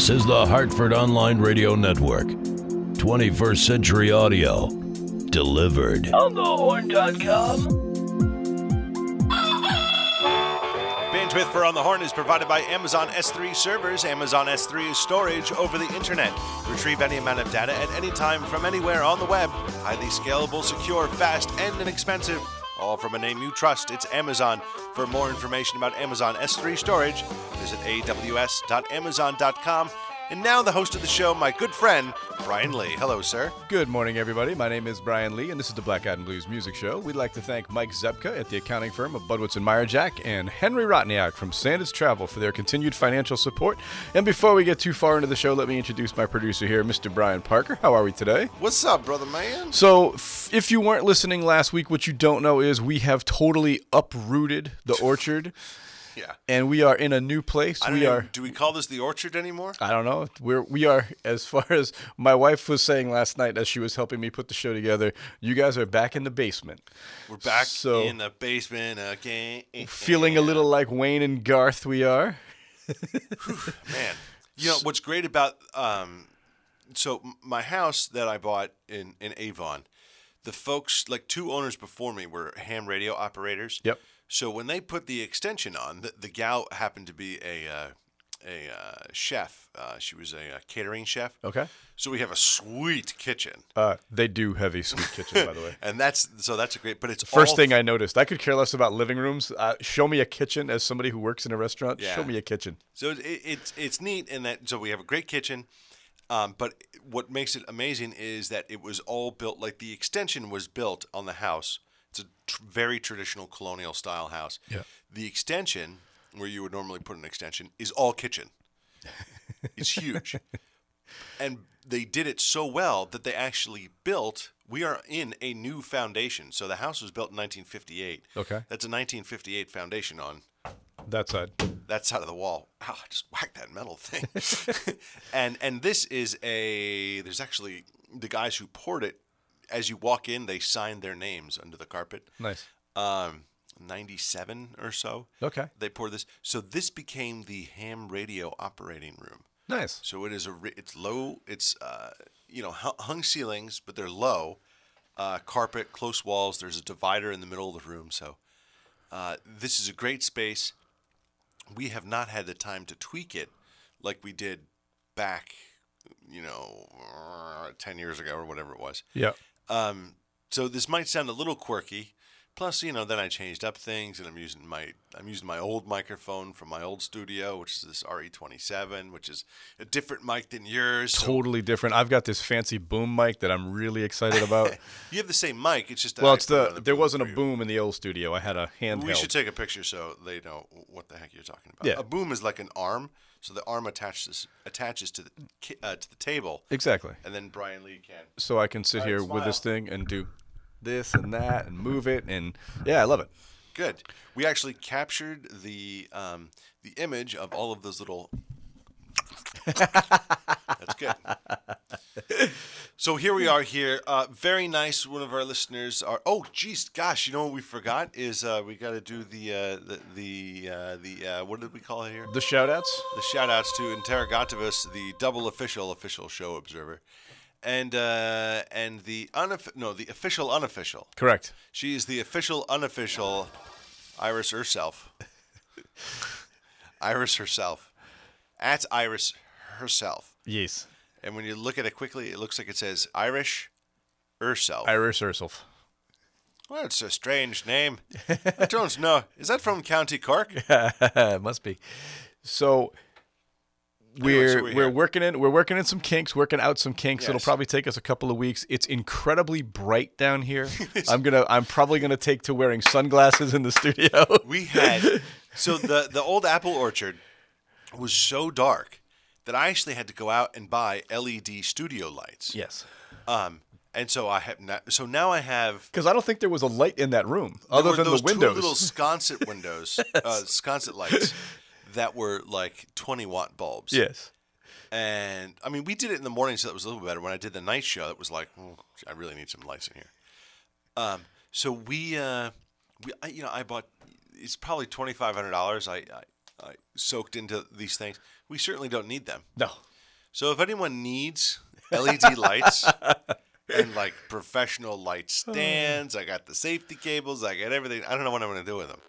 This is the Hartford Online Radio Network. 21st Century Audio. Delivered. On the horn.com. Bandwidth for On the Horn is provided by Amazon S3 servers. Amazon S3 is storage over the internet. Retrieve any amount of data at any time from anywhere on the web. Highly scalable, secure, fast, and inexpensive. All from a name you trust. It's Amazon. For more information about Amazon S3 storage, visit aws.amazon.com. And now the host of the show, my good friend, Brian Lee. Hello, sir. Good morning, everybody. My name is Brian Lee, and this is the Black Eyed and Blues Music Show. We'd like to thank Mike Zepka at the accounting firm of Budwitz and Meyerjack and Henry Rotniak from Sanders Travel for their continued financial support. And before we get too far into the show, let me introduce my producer here, Mr. Brian Parker. How are we today? What's up, brother man? So, f- if you weren't listening last week, what you don't know is we have totally uprooted the orchard, Yeah. and we are in a new place. We know, are. Do we call this the orchard anymore? I don't know. We're we are as far as my wife was saying last night as she was helping me put the show together. You guys are back in the basement, We're back So- in the basement again. feeling a little like Wayne and Garth. We are. Man, you know what's great about um, so my house that I bought in in Avon, the folks like two owners before me were ham radio operators. Yep. So when they put the extension on, the, the gal happened to be a uh, a uh, chef. Uh, she was a, uh catering chef. Okay. So we have a sweet kitchen, Uh, they do have a sweet kitchen, by the way. and that's so that's a great. But it's First all thing I noticed, I could care less about living rooms. Uh, show me a kitchen as somebody who works in a restaurant. Yeah. Show me a kitchen. So it, it, it's it's neat in that so we have a great kitchen, um, but what makes it amazing is that it was all built like the extension was built on the house. It's a tr- very traditional colonial style house. Yeah. The extension where you would normally put an extension is all kitchen. it's huge, and they did it so well that they actually built. We are in a new foundation. So the house was built in 1958. Okay. That's a 1958 foundation on That side. that side of the wall. Ow, I just whacked that metal thing. and and this is a there's actually the guys who poured it. As you walk in, they sign their names under the carpet. Nice. Um, 97 or so. Okay. They pour this. So this became the ham radio operating room. Nice. So it is a it's low. It's uh, you know hung ceilings, but they're low. Uh, carpet, close walls. There's a divider in the middle of the room. So uh, this is a great space. We have not had the time to tweak it like we did back, you know, ten years ago or whatever it was. Yeah. Um, so this might sound a little quirky. Plus, you know, then I changed up things, and I'm using my I'm using my old microphone from my old studio, which is this RE27, which is a different mic than yours. So Totally different. I've got this fancy boom mic that I'm really excited about. you have the same mic. It's just well, it's put the there wasn't a boom in the old studio. I had a handheld. We should take a picture so they know what the heck you're talking about. Yeah. A boom is like an arm, so the arm attaches attaches to the uh, to the table, exactly. and then Brian Lee can. So I can sit here with this thing and do this and that and move it and yeah, I love it. Good. We actually captured the um, the image of all of those little. That's good. So here we are here. Uh, very nice. One of our listeners are. Oh, geez, gosh! You know what we forgot is uh, we got to do the uh, the the uh, the uh, what did we call it here? The shout outs? the shout outs to Interrogativus, the double official official show observer, and uh, and the unof- no the official unofficial. Correct. She is the official unofficial Iris herself. Iris herself. At Iris herself. Yes. And when you look at it quickly, it looks like it says Irish herself. Irish herself. well, it's a strange name. I don't know. Is that from County Cork? It must be. So we're so we're we're, working in we're working in some kinks, working out some kinks. It'll probably take us a couple of weeks. It's incredibly bright down here. I'm gonna I'm probably gonna take to wearing sunglasses in the studio. We had so the the old apple orchard was so dark that I actually had to go out and buy LED studio lights. yes. Um, and so I have now, so now I have Because I don't think there was a light in that room other than those the windows. two little sconset windows, uh, sconset lights that were like 20 watt bulbs. yes. And I mean, we did it in the morning, so that was a little better. When I did the night show, it was like, "Hmm, I really need some lights in here. Um, so we, uh, we, I, you know, I bought. It's probably twenty five hundred dollars. I, I, I soaked into these things. We certainly don't need them. No. So if anyone needs LED lights and like professional light stands, I got the safety cables, I got everything. I don't know what I'm going to do with them.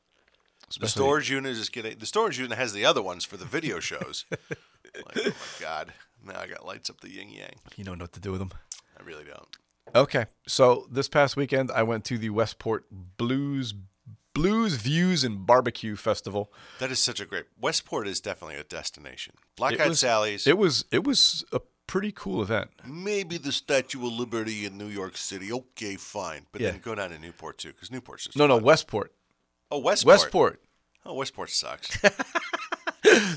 The storage unit is getting the storage unit has the other ones for the video shows. like, oh my god! Now I got lights up the yin yang. You don't know what to do with them. I really don't. Okay, so this past weekend I went to the Westport Blues Blues Views and Barbecue Festival. That is such a great. Westport is definitely a destination. Black Eyed Sally's. It was it was a pretty cool event. maybe the Statue of Liberty in New York City. Okay, fine. But Yeah. then go down to Newport too, because Newport's just No, no. Westport. Oh, Westport. Westport. Oh, Westport sucks.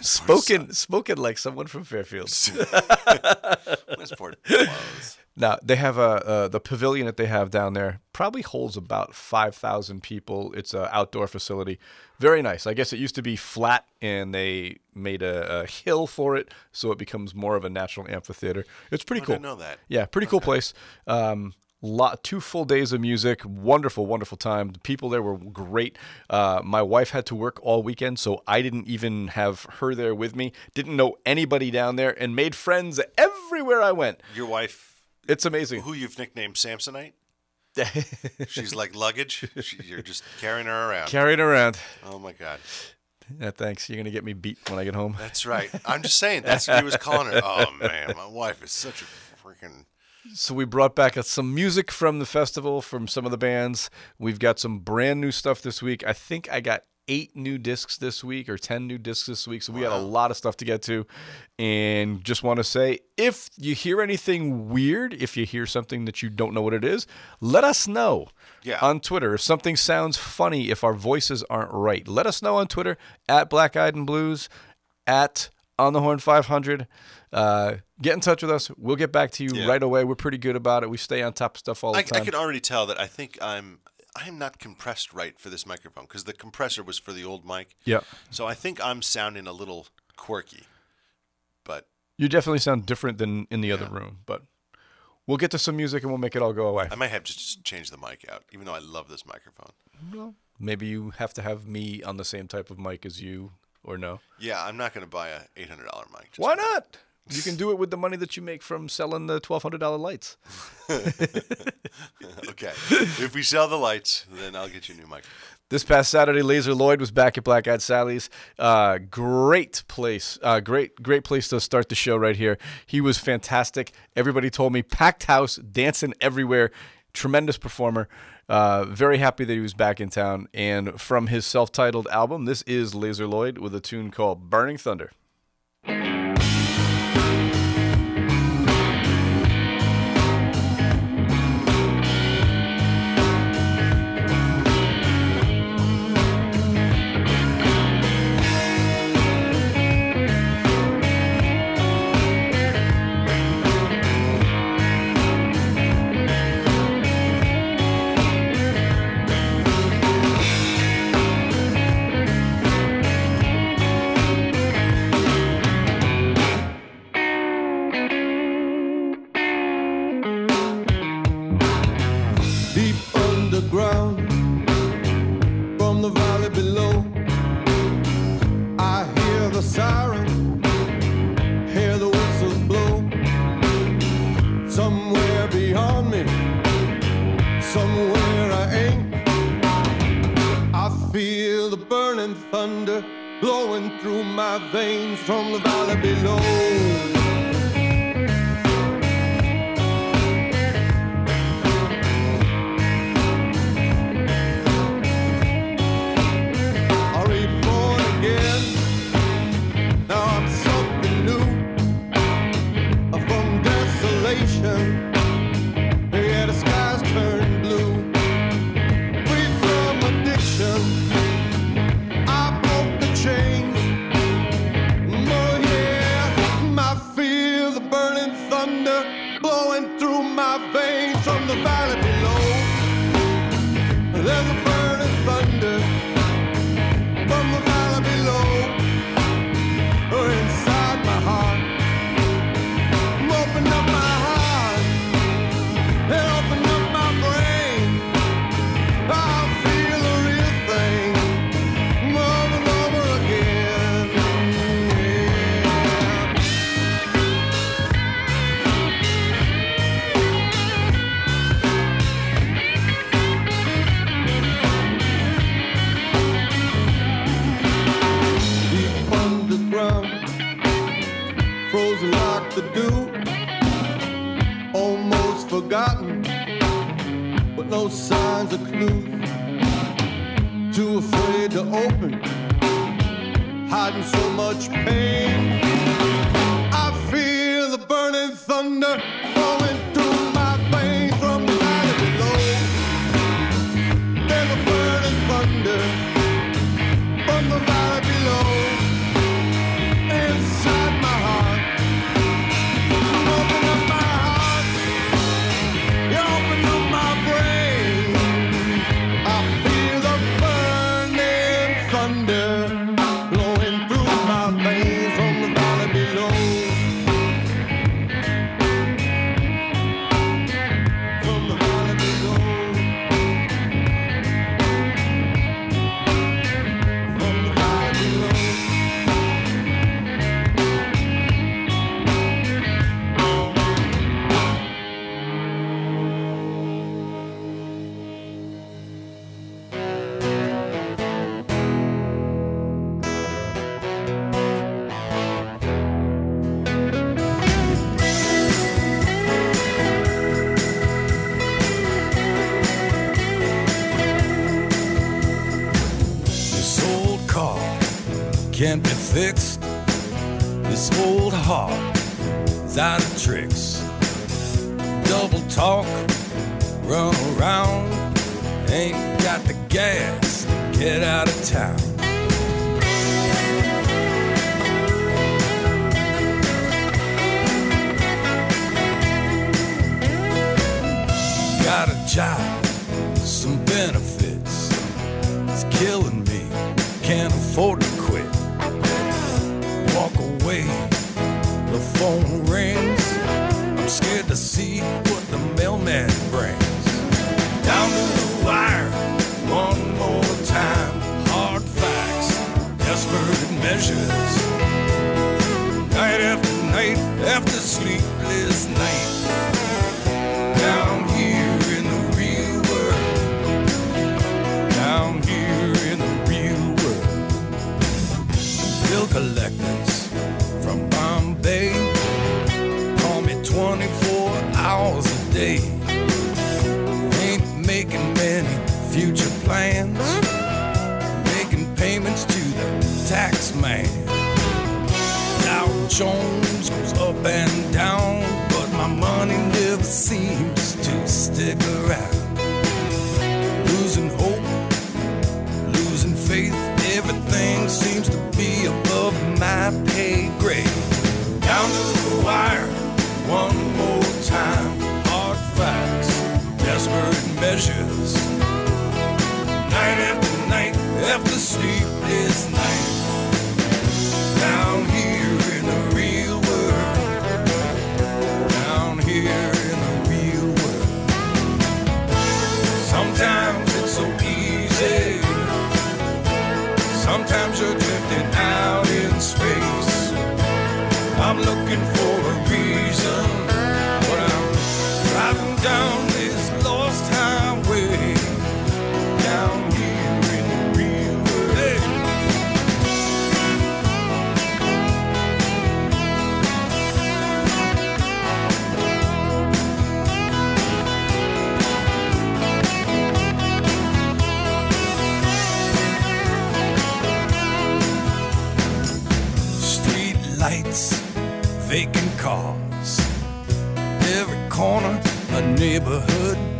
Spoken spoken like someone from Fairfield. Westport blows. Now they have a uh, the pavilion that they have down there probably holds about five thousand people. It's an outdoor facility, very nice. I guess it used to be flat, and they made a, a hill for it, so it becomes more of a natural amphitheater. It's pretty I cool. know that. Yeah, pretty cool place. Um, lot two full days of music, wonderful, wonderful time. The people there were great. Uh, my wife had to work all weekend, so I didn't even have her there with me. Didn't know anybody down there, and made friends everywhere I went. Your wife, It's amazing. who you've nicknamed Samsonite, she's like luggage. She, you're just carrying her around. Carried around. oh my God. Yeah, thanks. You're gonna get me beat when I get home. That's right. I'm just saying. That's what he was calling her. Oh man, my wife is such a freaking. So we brought back some music from the festival from some of the bands. We've got some brand new stuff this week. I think I got eight new discs this week or 10 new discs this week. So we got a lot of stuff to get to. And just want to say if you hear anything weird, if you hear something that you don't know what it is, let us know Yeah. on Twitter. If something sounds funny, if our voices aren't right, let us know on Twitter at Black Eyed and Blues, at On the Horn 500. Uh, get in touch with us. We'll get back to you Yeah. right away. We're pretty good about it. We stay on top of stuff all the I, I can already tell that I think I'm. I am not compressed right for this microphone because the compressor was for the old mic. yeah. So I think I'm sounding a little quirky. But You definitely sound different than in the other room, but we'll get to some music and we'll make it all go away. I might have to just change the mic out, even though I love this microphone. Maybe you have to have me on the same type of mic as you, or no? Yeah, I'm not going to buy a $800 mic. Why not? You can do it with the money that you make from selling the twelve hundred dollar lights. Okay. if we sell the lights, then I'll get you a new mic. This past Saturday, Lazer Lloyd was back at Black Eyed Sally's. Uh, great place, uh, great great place to start the show right here. He was fantastic. Everybody told me packed house, dancing everywhere. Tremendous performer. Uh, very happy that he was back in town. And from his self-titled album, this is Lazer Lloyd with a tune called "Burning Thunder."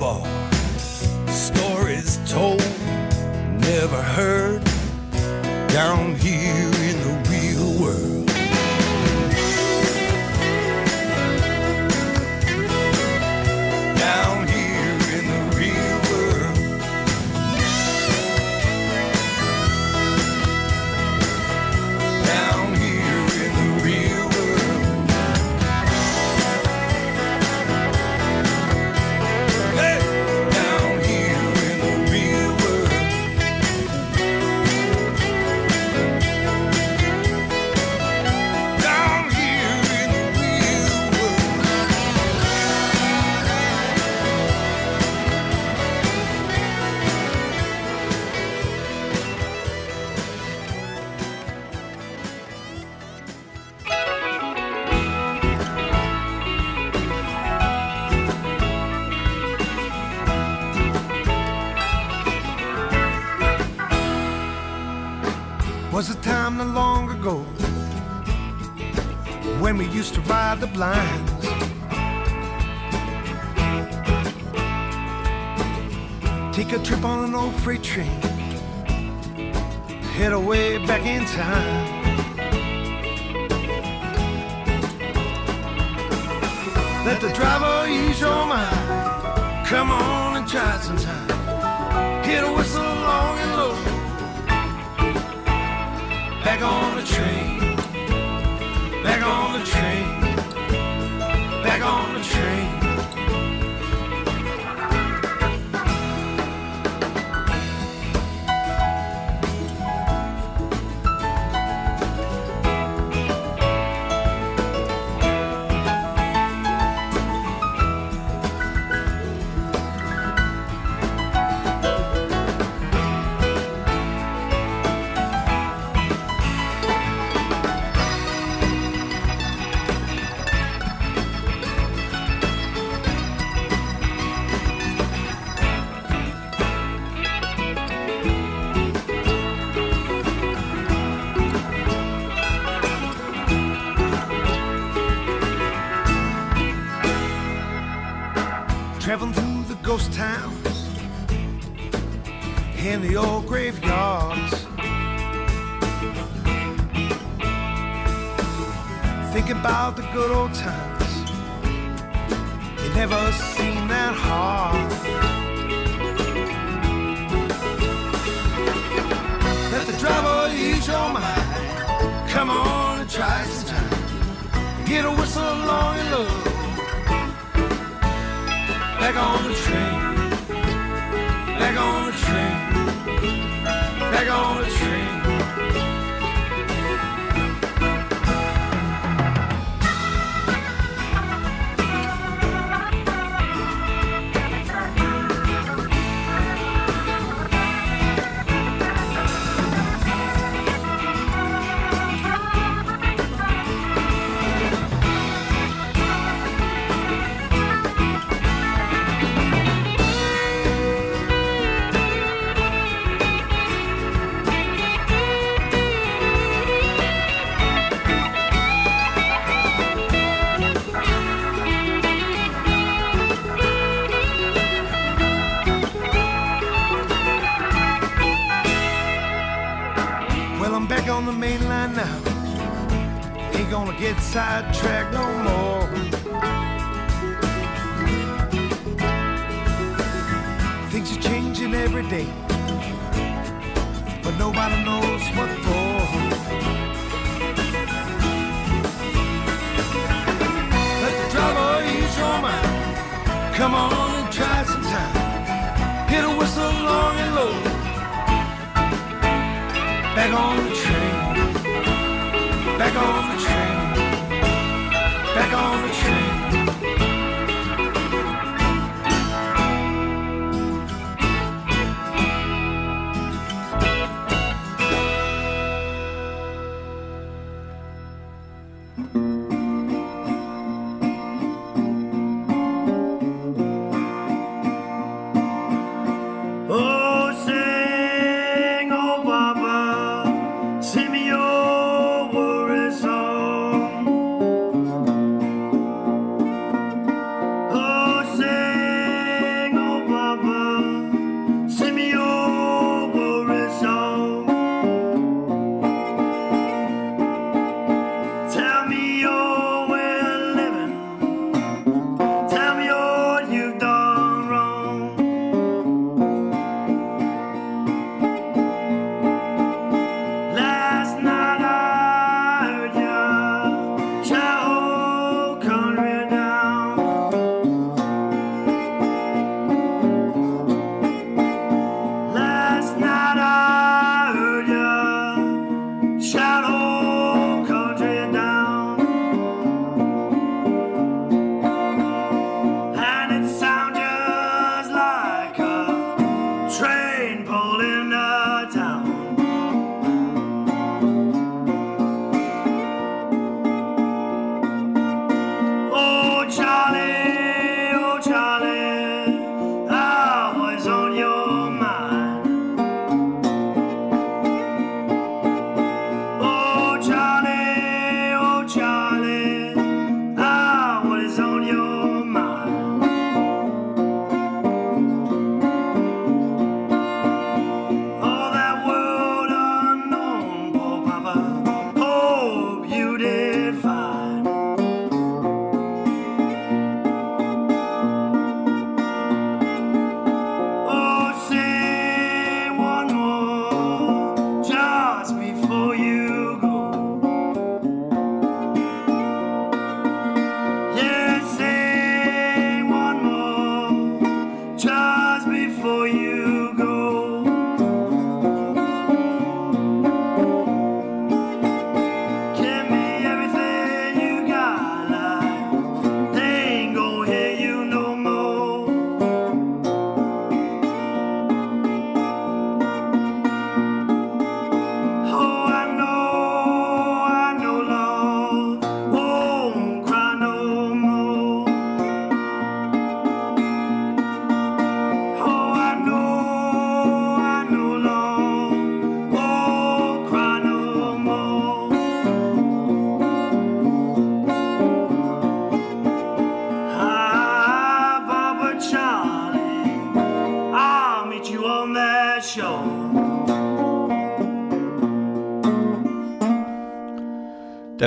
Bar. Stories told, never heard. Down here the long ago when we used to ride the blinds. Take a trip on an old freight train, head away back in time. Let the driver ease your mind. Come on and try sometime. Hit a whistle long and low on the train, back on the train, back on the train.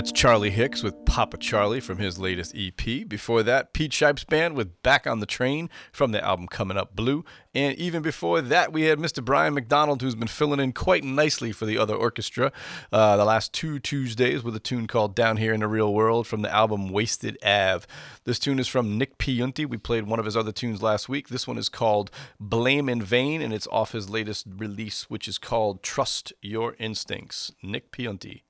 That's Charlie Hicks with Papa Charlie from his latest EP. Before that, Pete Shipes Band with Back on the Train from the album Coming Up Blue. And even before that, we had Mr. Brian McDonald, who's been filling in quite nicely for the other orchestra uh, the last two Tuesdays with a tune called Down Here in the Real World from the album Wasted Ave. This tune is from Nick Piunti. We played one of his other tunes last week. This one is called Blame in Vain, and it's off his latest release, which is called Trust Your Instincts. Nick Piunti.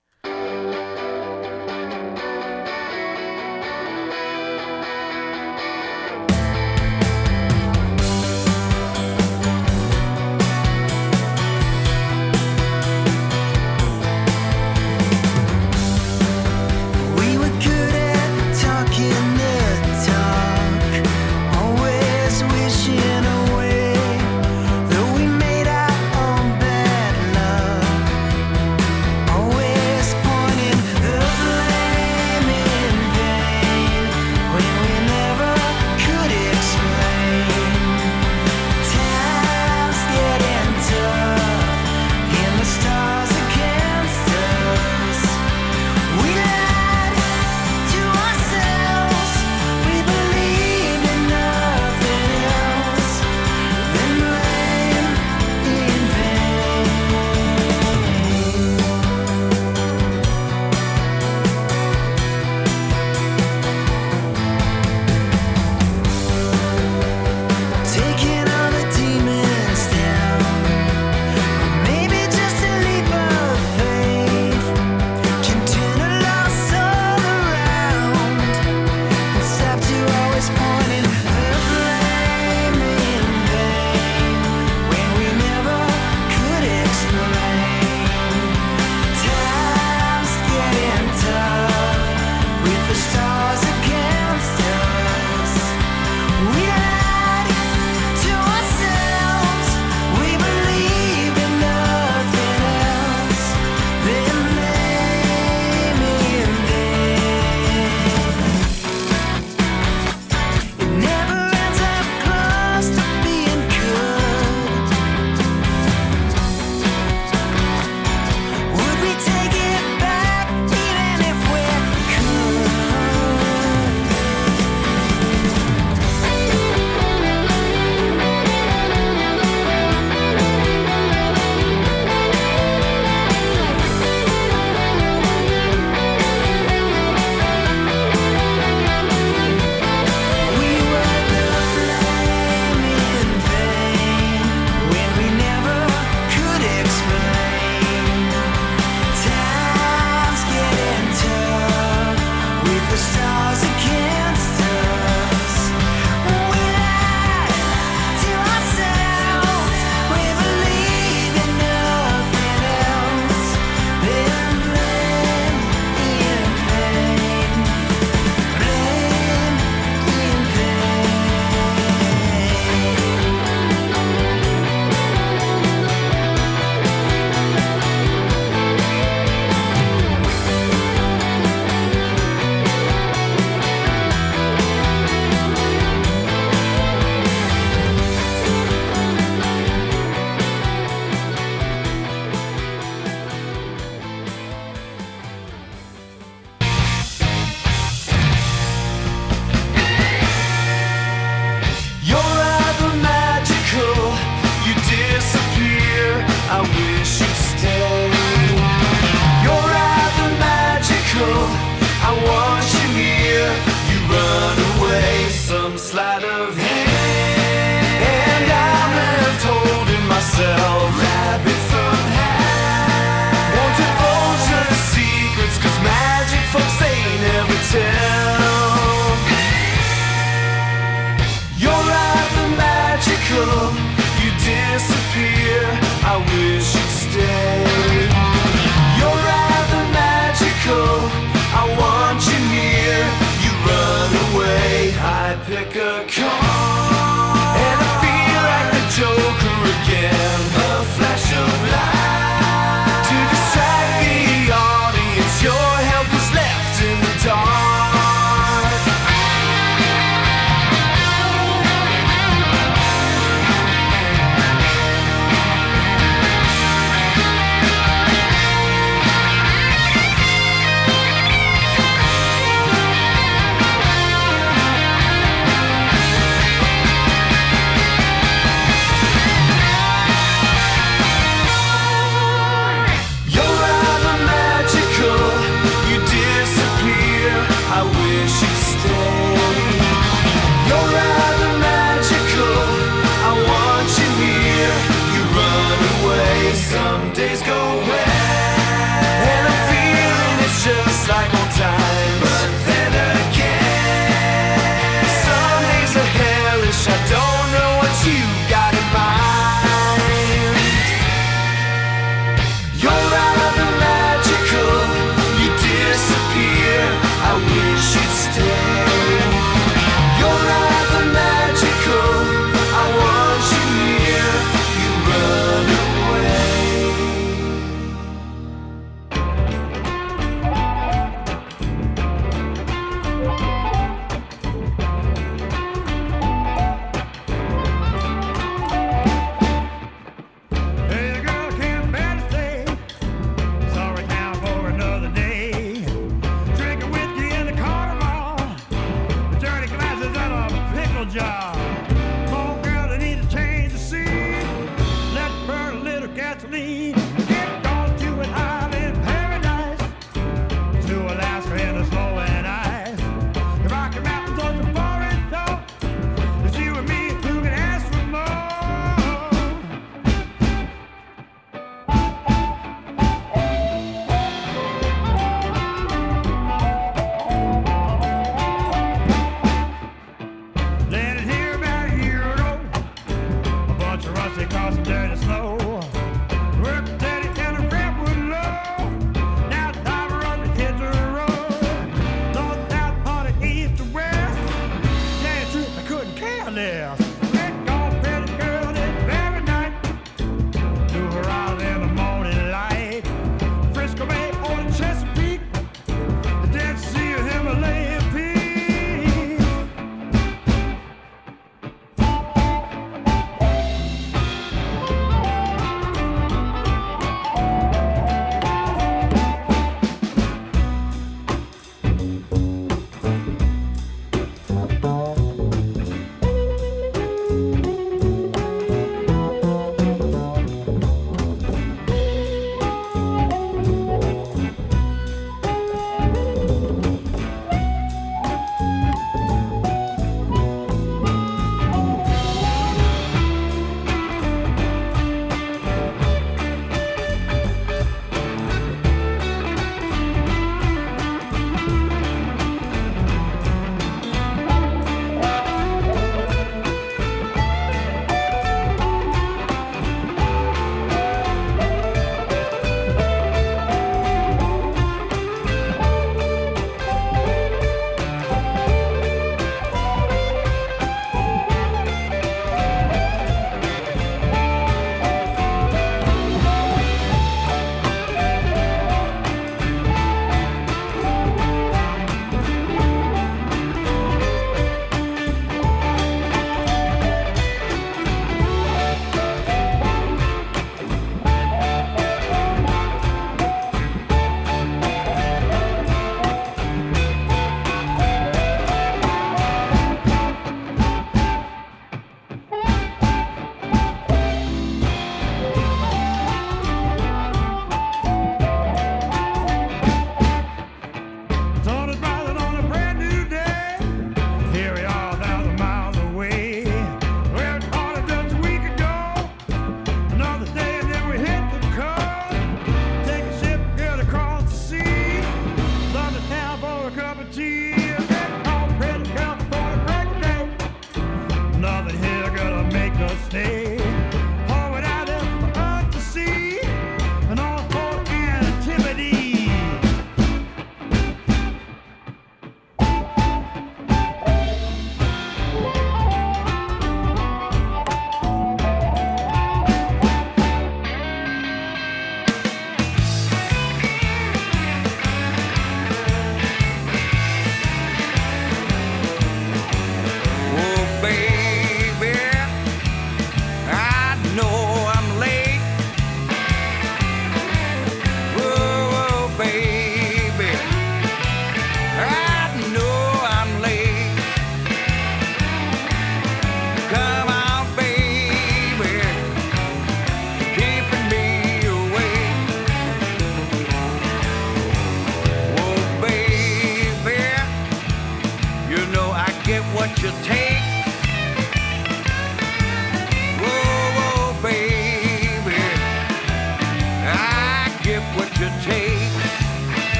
what you take.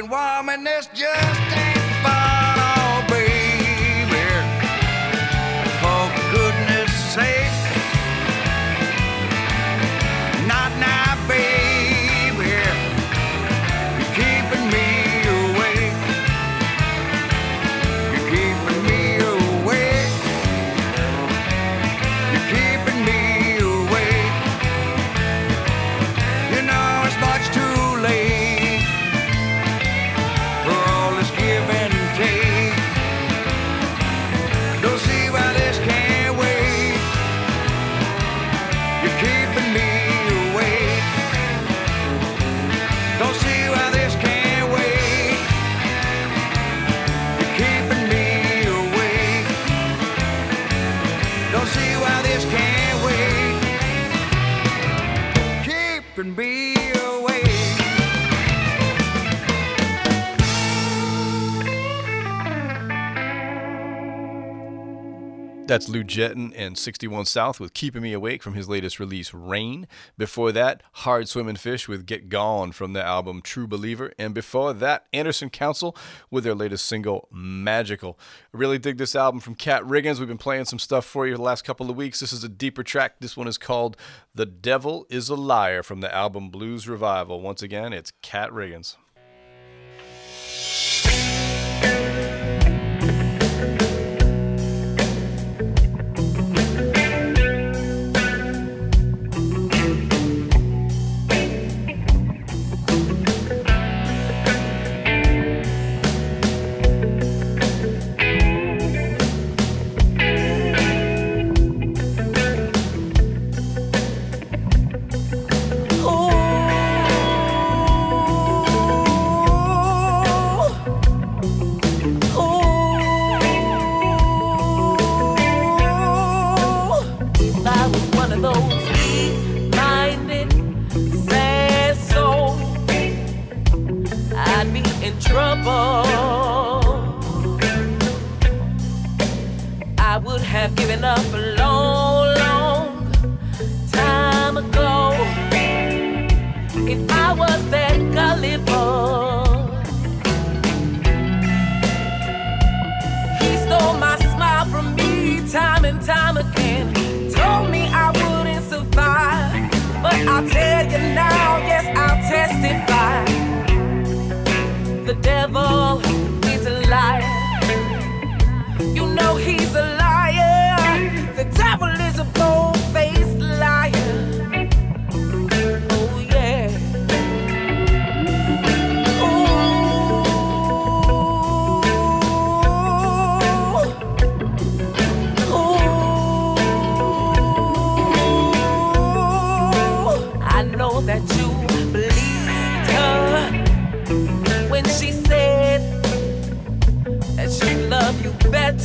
broken woman that's just That's Lou Jetton and 61 South with Keeping Me Awake from his latest release, Rain. Before that, Hard Swimming Fish with Get Gone from the album True Believer. And before that, Anderson Council with their latest single, Magical. I really dig this album from Cat Riggins. We've been playing some stuff for you the last couple of weeks. This is a deeper track. This one is called The Devil is a Liar from the album Blues Revival. Once again, it's Cat Riggins.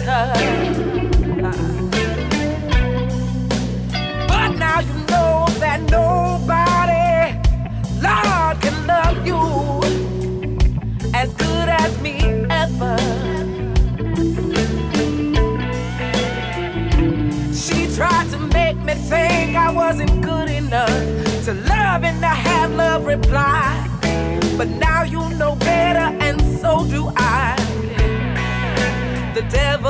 But now you know that nobody, Lord, can love you as good as me ever. She tried to make me think I wasn't good enough to love and to have love replied. But now you know better, and so do I. The devil.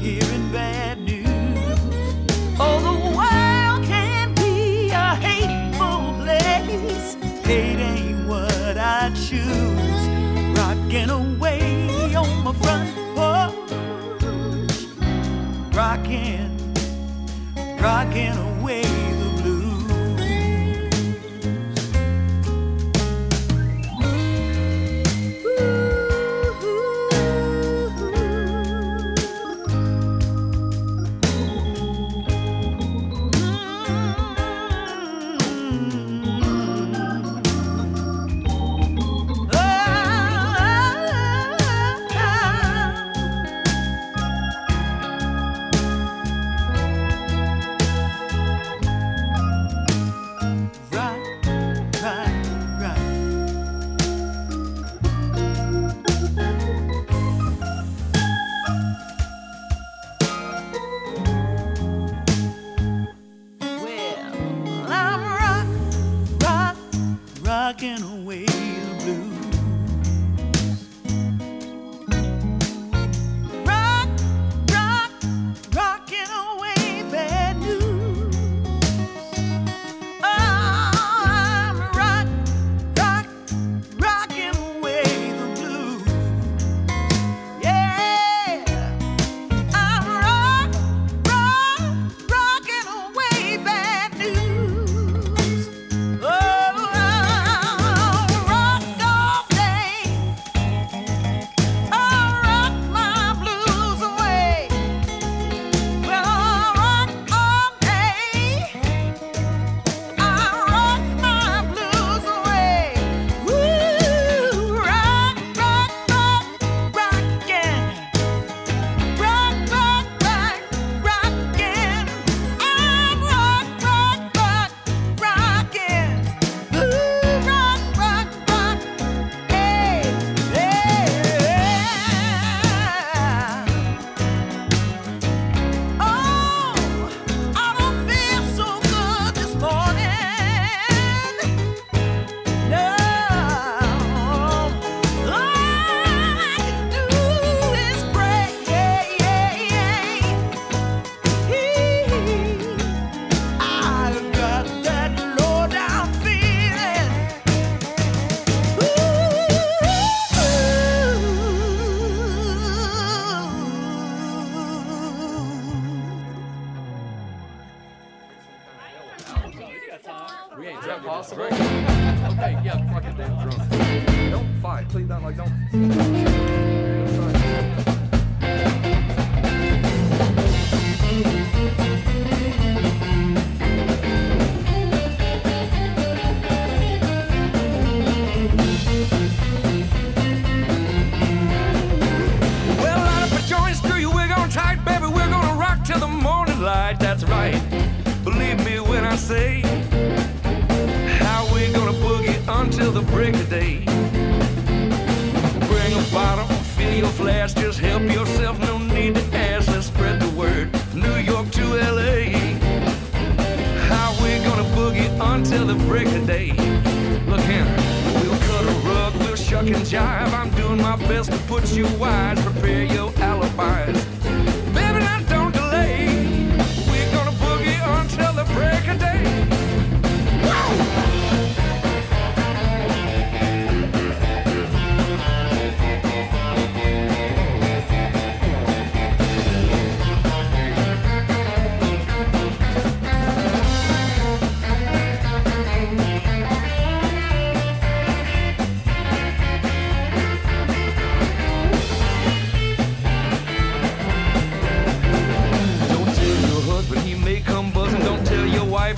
hearing bad news. Oh, the world can be a hateful place. Hate ain't what I choose. Rocking away on my front porch. Rocking, rocking away. the break of day. Look here, we'll cut a rug, we'll shuck and jive. I'm doing my best to put you wise, prepare your alibis.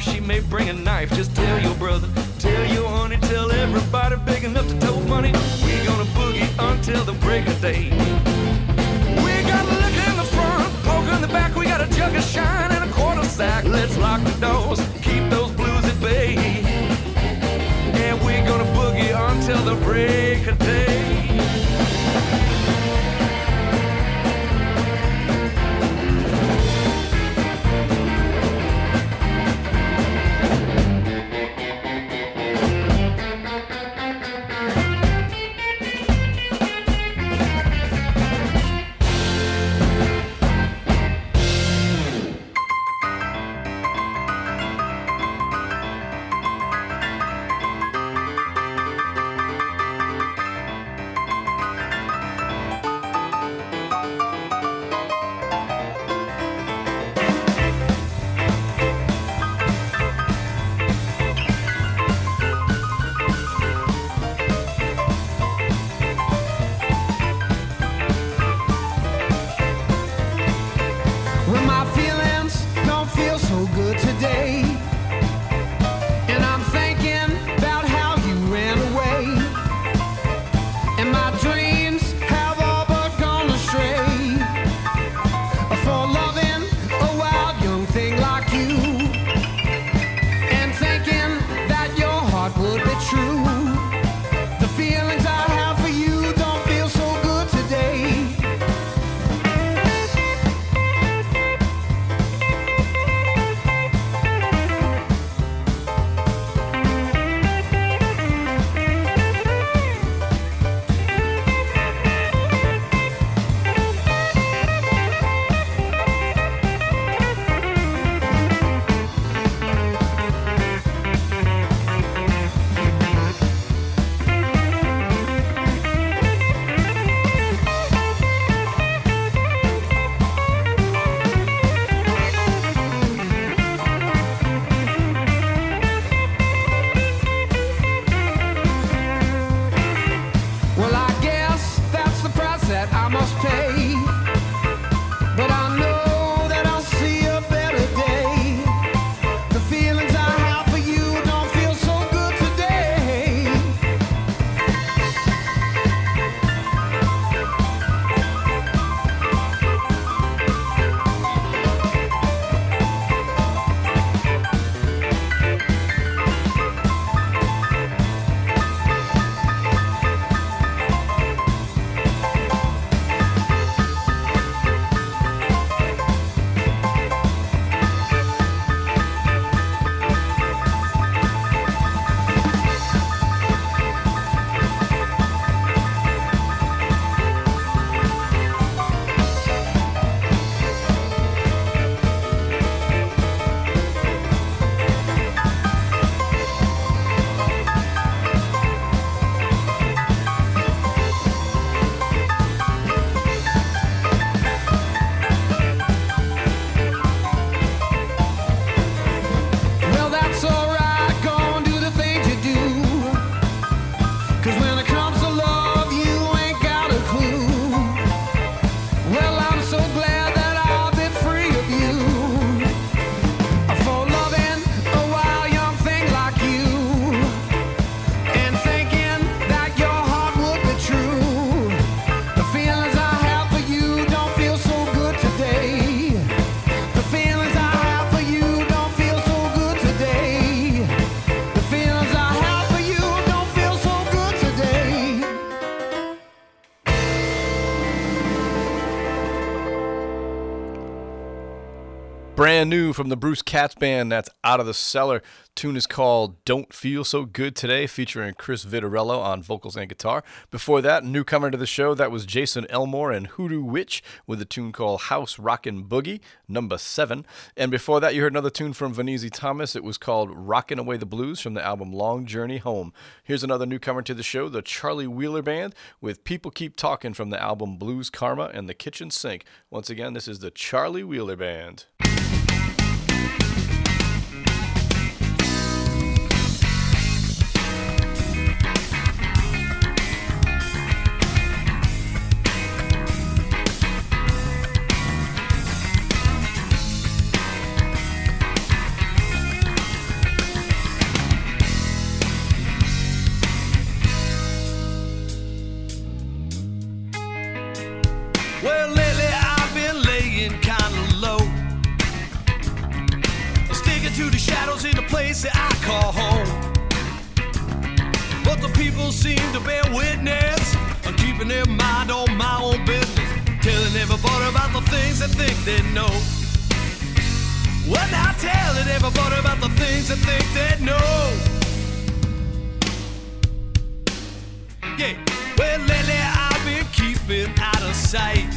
She may bring a knife. Just tell your brother, tell your honey, tell everybody big enough to tote money. We gonna boogie until the break of day. We got liquor in the front, poker in the back. We got a jug of shine and a quarter sack. Let's lock the doors, keep those blues at bay. And we gonna boogie until the break of day. Brand new from the Bruce Katz Band, that's Out of the Cellar. Tune is called Don't Feel So Good Today, featuring Chris Vitarello on vocals and guitar. Before that, newcomer to the show, that was Jason Elmore and Hoodoo Witch with a tune called House Rockin' Boogie, number seven. And before that, you heard another tune from Vanese Thomas. It was called Rockin' Away the Blues from the album Long Journey Home. Here's another newcomer to the show, the Charlie Wheeler Band with People Keep Talking from the album Blues Karma and the Kitchen Sink. Once again, this is the Charlie Wheeler Band. The shadows in the place that I call home. But the people seem to bear witness. I'm keeping their mind on my own business. Telling everybody about the things they think they know. Well, now telling everybody about the things they think they know. Yeah, well, lately I've been keeping out of sight.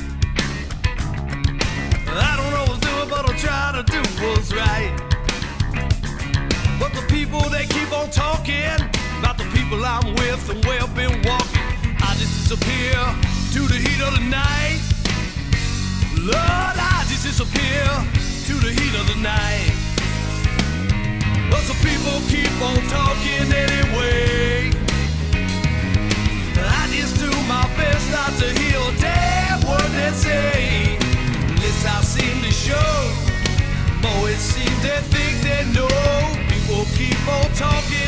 I don't know what's doing, but I'm trying to do what's right. But the people, they keep on talking about the people I'm with and where I've been walking. I just disappear to the heat of the night. Lord, I just disappear to the heat of the night. But the people keep on talking anyway. I just do my best not to hear On talking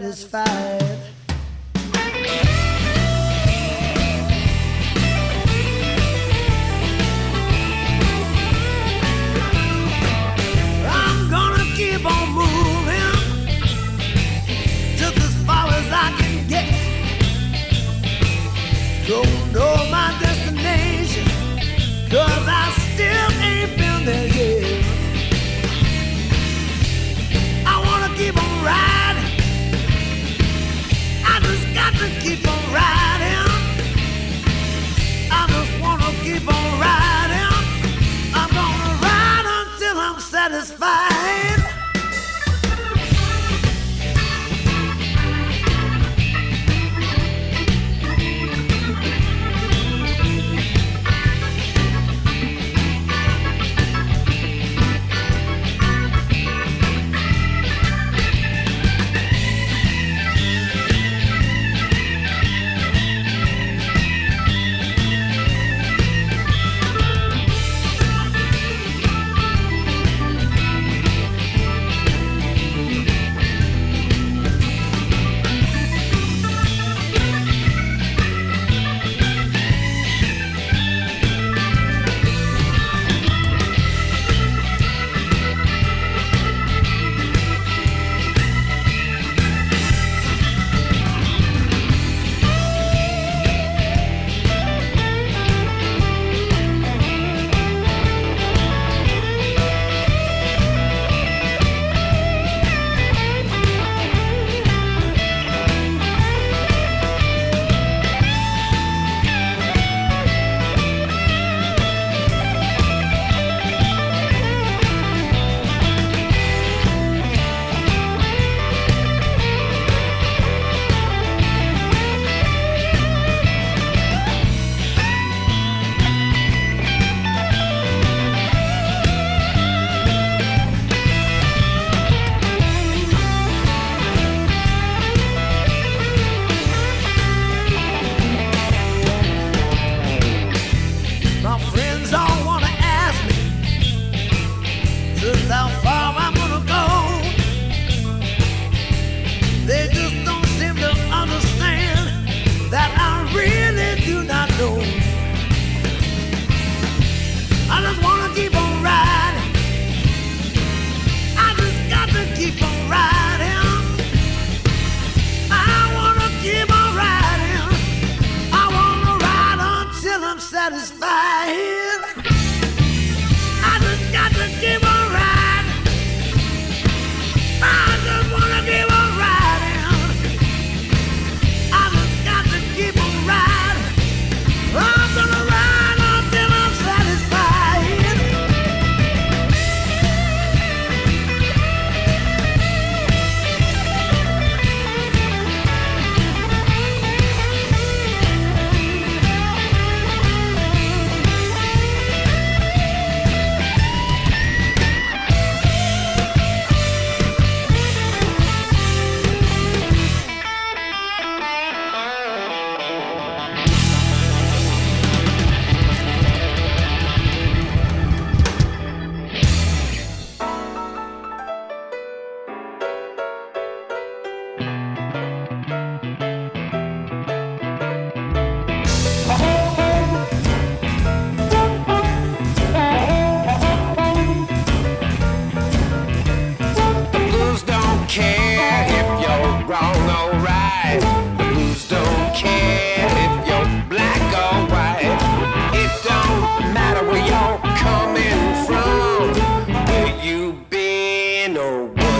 satisfied.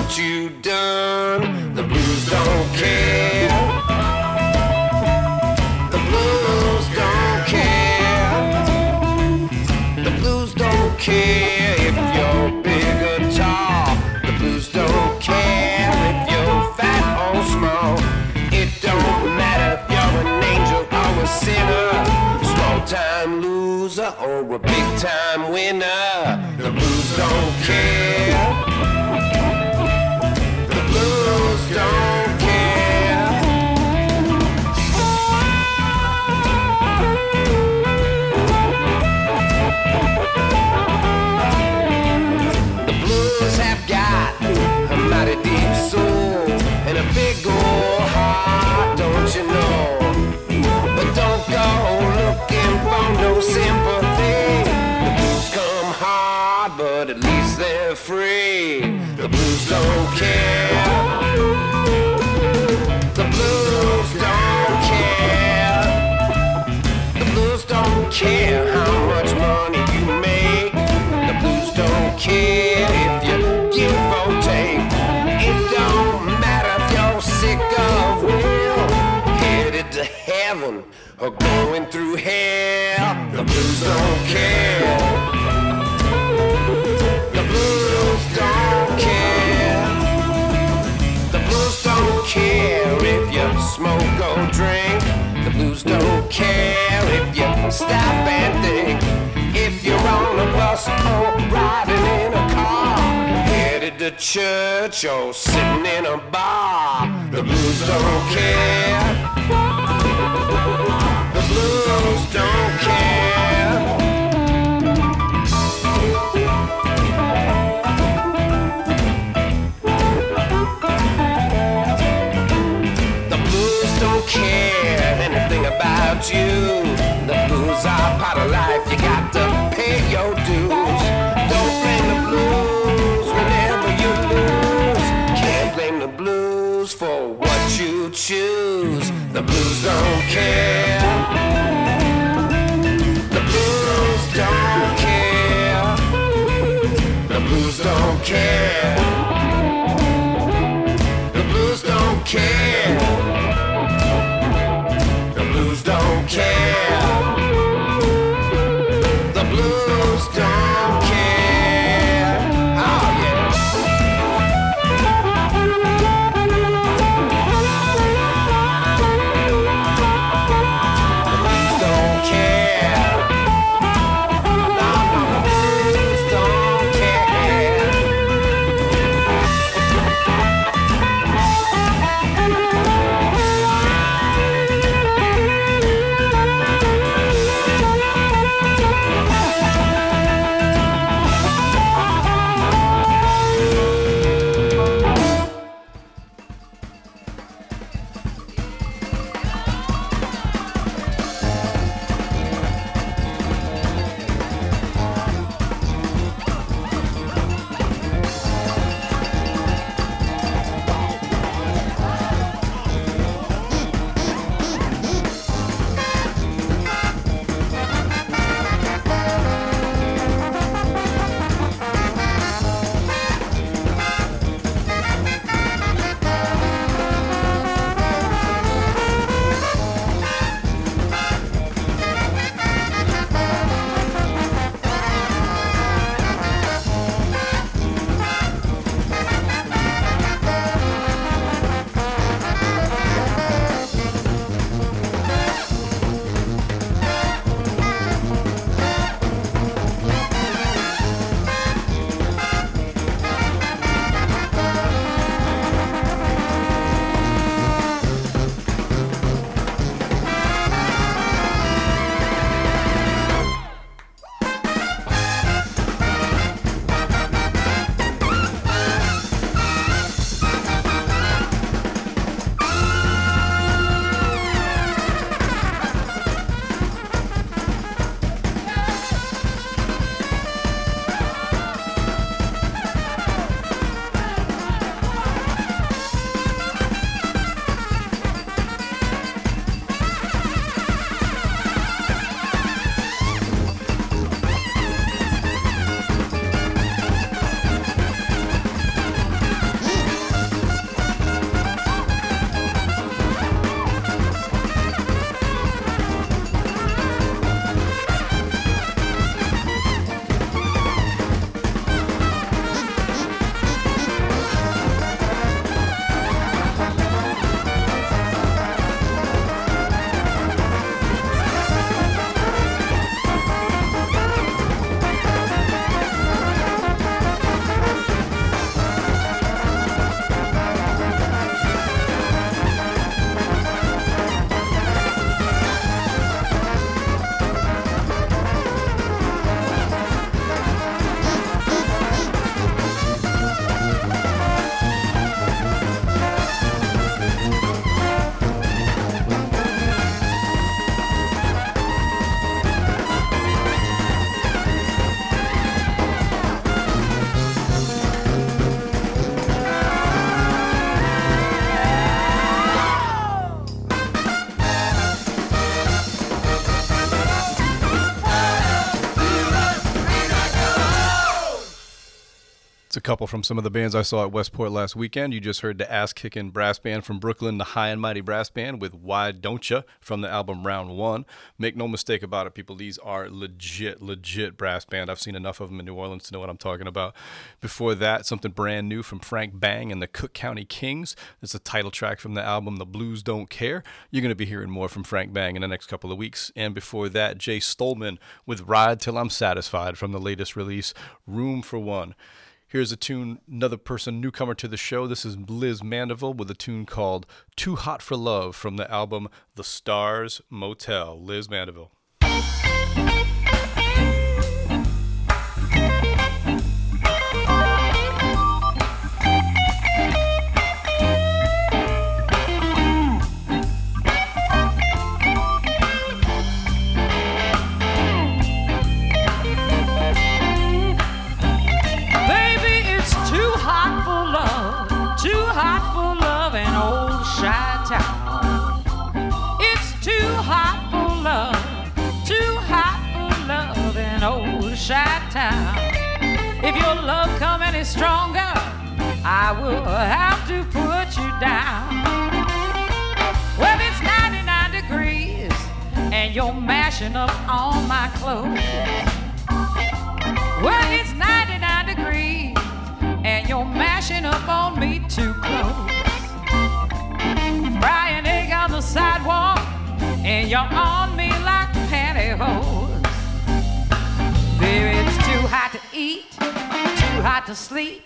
what you done. The blues don't care. The blues don't care. The blues don't care if you're big or tall. The blues don't care if you're fat or small. It don't matter if you're an angel or a sinner. Small time loser or a big time winner. The blues don't care. Don't care. The blues don't care. The blues don't care how much money you make. The blues don't care if you give or take. It don't matter if you're sick of will, headed to heaven or going through hell. The blues don't care. Blues don't care if you stop and think. If you're on a bus or riding in a car, headed to church or sitting in a bar, the blues don't care. The blues don't care. You. The blues are part of life. You got to pay your dues. Don't blame the blues whenever you lose. Can't blame the blues for what you choose. The blues don't care. The blues don't care. The blues don't care. The blues don't care. Care. The blues don't Couple from some of the bands I saw at Westport last weekend. You just heard the ass kicking brass band from Brooklyn, the High and Mighty Brass Band with Why Don't Ya from the album Round One. Make no mistake about it, people, these are legit, legit brass band. I've seen enough of them in New Orleans to know what I'm talking about. Before that, something brand new from Frank Bang and the Cook County Kings. It's a title track from the album The Blues Don't Care. You're going to be hearing more from Frank Bang in the next couple of weeks. And before that, Jay Stolman with Ride Till I'm Satisfied from the latest release, Room for One. Here's a tune, another person, newcomer to the show. This is Liz Mandeville with a tune called Too Hot for Love from the album The Stars Motel. Liz Mandeville. I will have to put you down. Well, it's 99 degrees, and you're mashing up all my clothes. Well, it's 99 degrees, and you're mashing up on me too close. Frying egg on the sidewalk, and you're on me like pantyhose. Baby, it's too hot to eat, hot to sleep.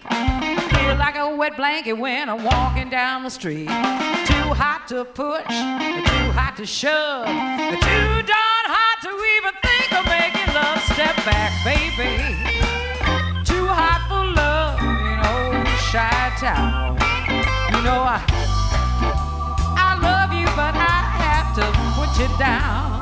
Feel like a wet blanket when I'm walking down the street. Too hot to push, too hot to shove, too darn hot to even think of making love. Step back, baby. Too hot for love, you know, Chi Town. You know I, I love you, but I have to put you down.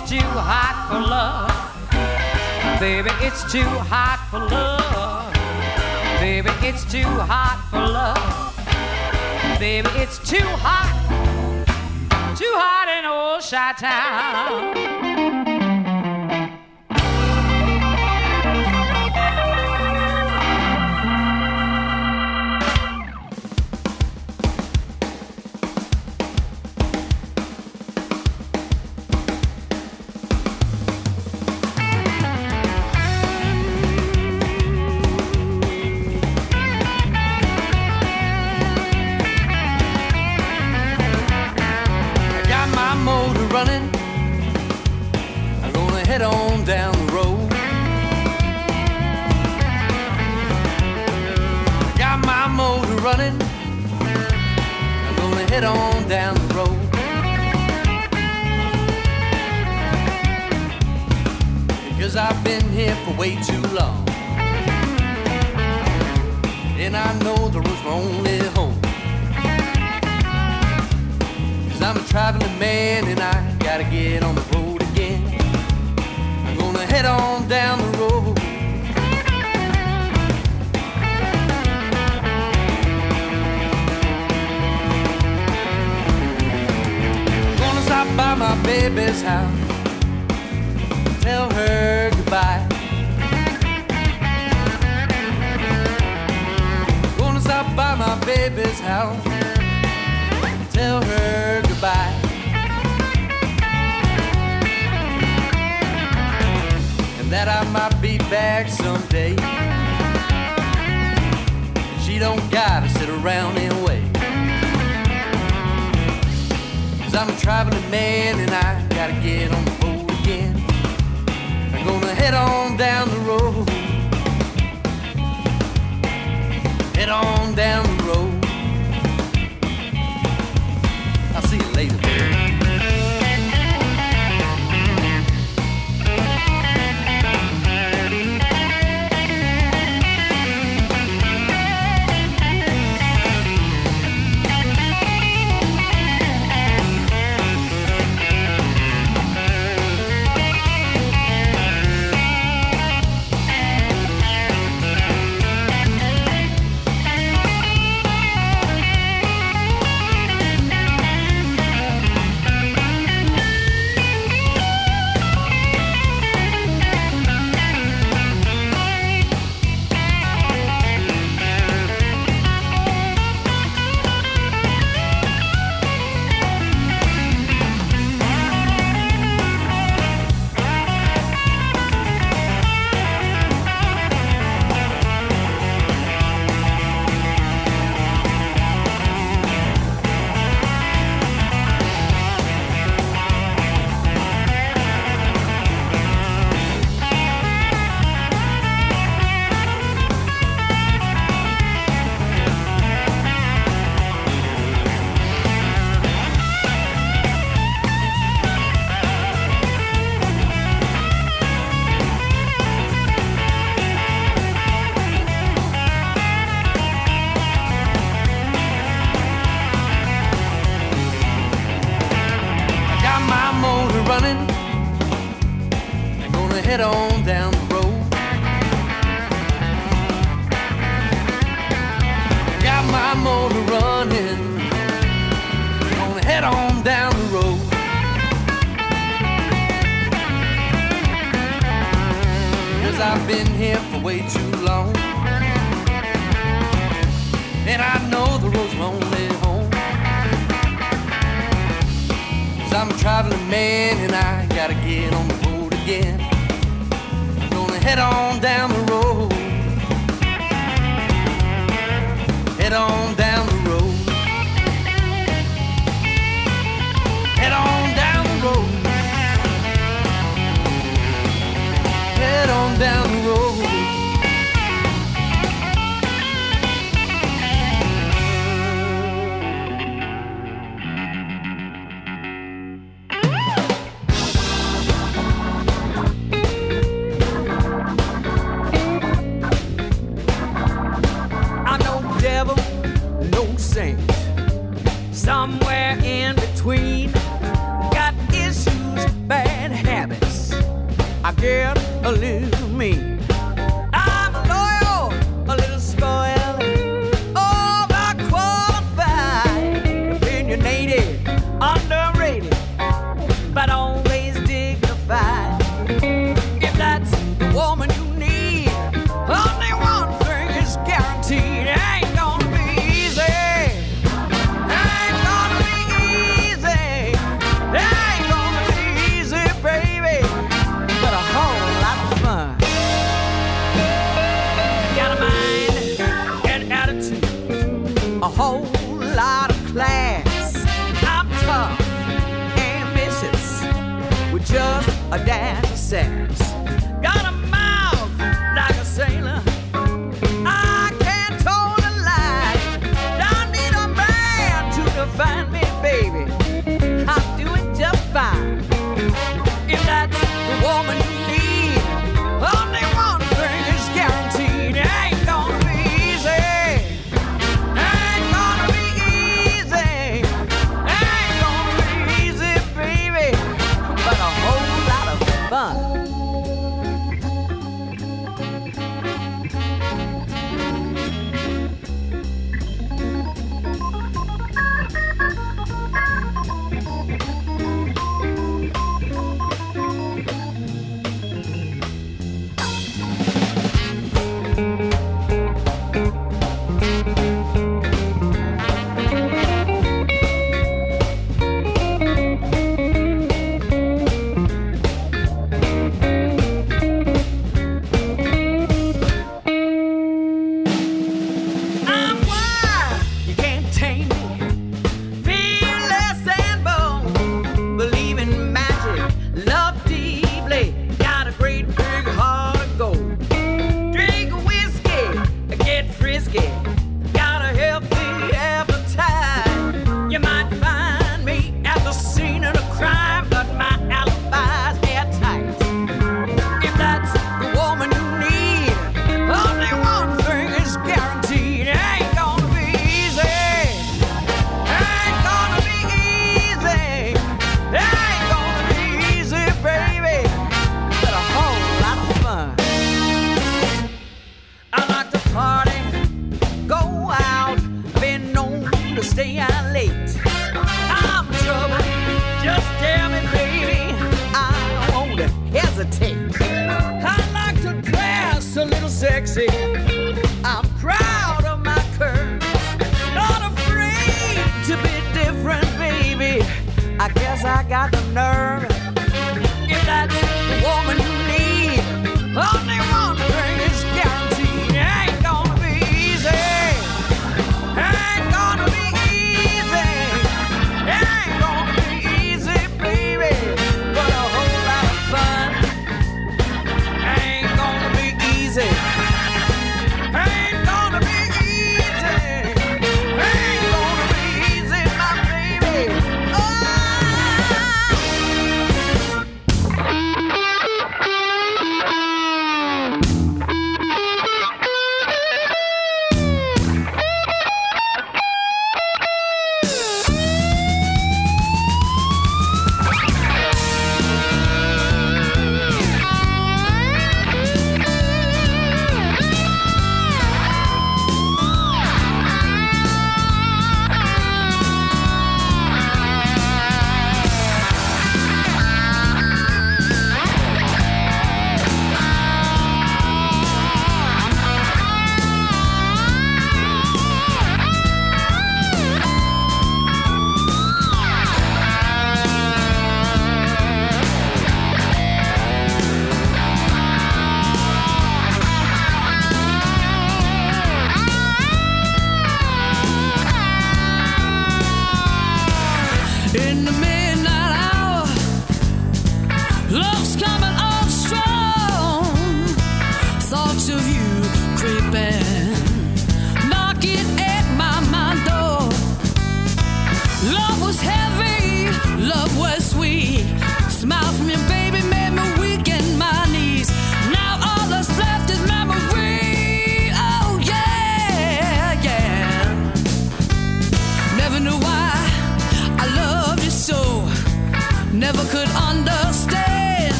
It's too hot for love. Baby, it's too hot for love. Baby, it's too hot for love. Baby, it's too hot, too hot in old Chi Town. baby's house. Tell her goodbye. Gonna stop by my baby's house. Tell her goodbye. And that I might be back someday. She don't gotta sit around and wait. Cause I'm a traveling man and I gotta get on the boat again. I'm gonna head on down the road. Head on down the road.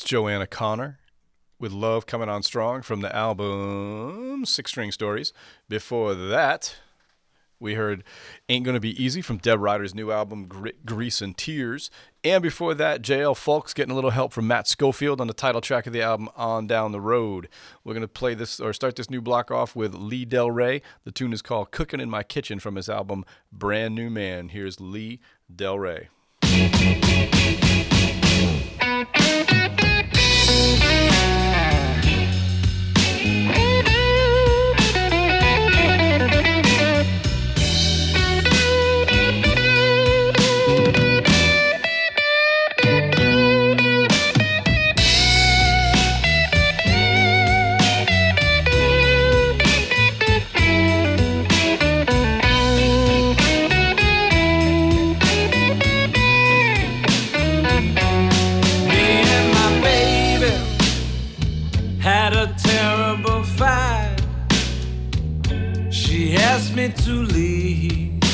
That's Joanna Connor with Love Coming On Strong from the album Six String Stories. Before that, we heard Ain't Gonna Be Easy from Deb Ryder's new album Grease and Tears. And before that, JL Fulks getting a little help from Matt Schofield on the title track of the album On Down the Road. We're to play this or start this new block off with Lee Del Rey. The tune is called Cooking in My Kitchen from his album Brand New Man. Here's Lee Del Rey. Me me to leave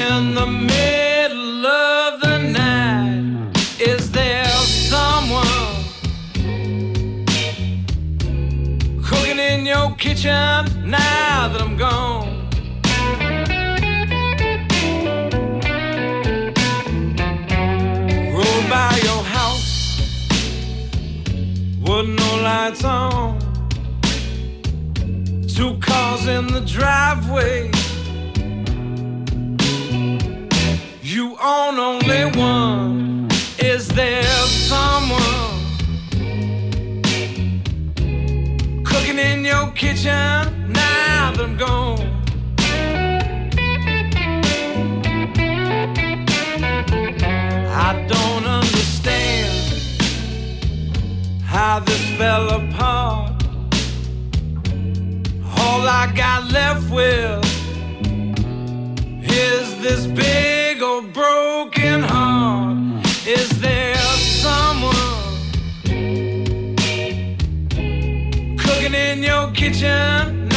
in the middle of the night. Is there someone cooking in your kitchen now that I'm gone? Rode by your house with no lights on. Two cars in the driveway. You own only one. Is there someone cooking in your kitchen now I'm gone? I don't understand how this fell apart. All I got left with is this big old broken heart. Is there someone cooking in your kitchen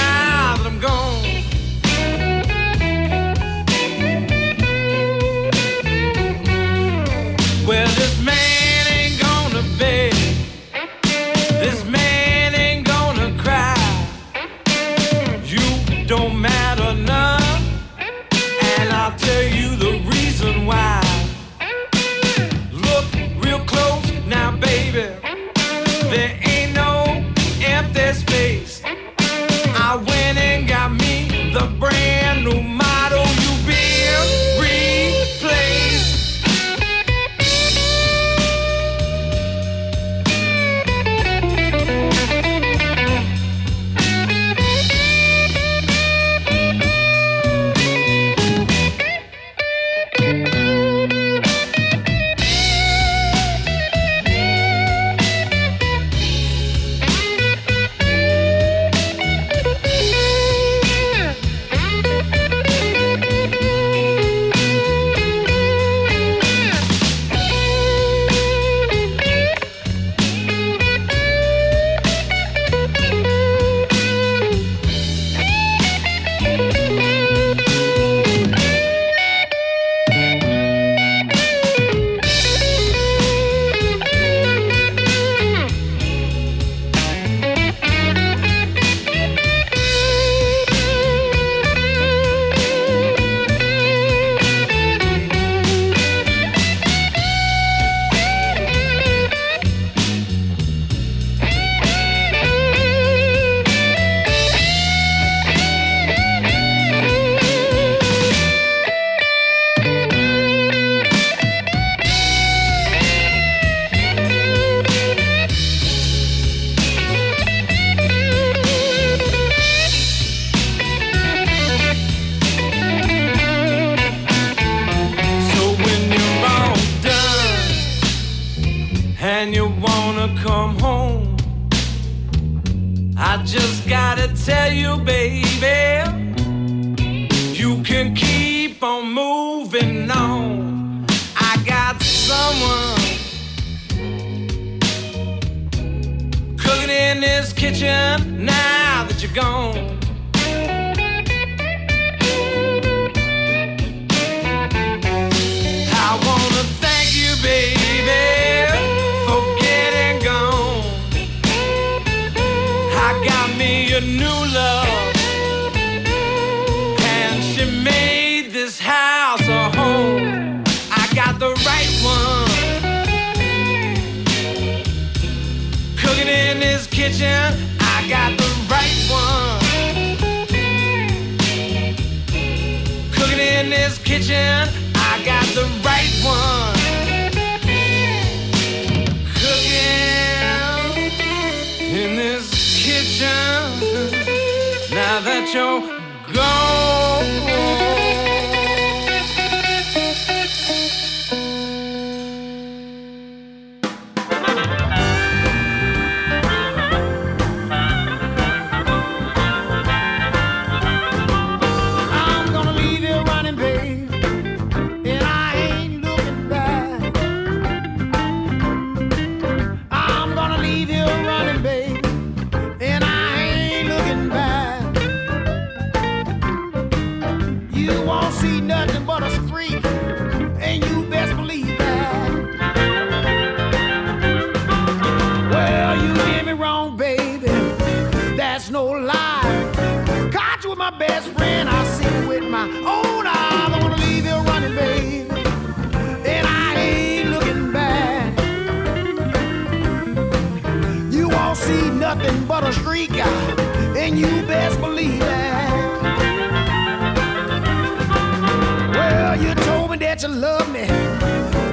that you love me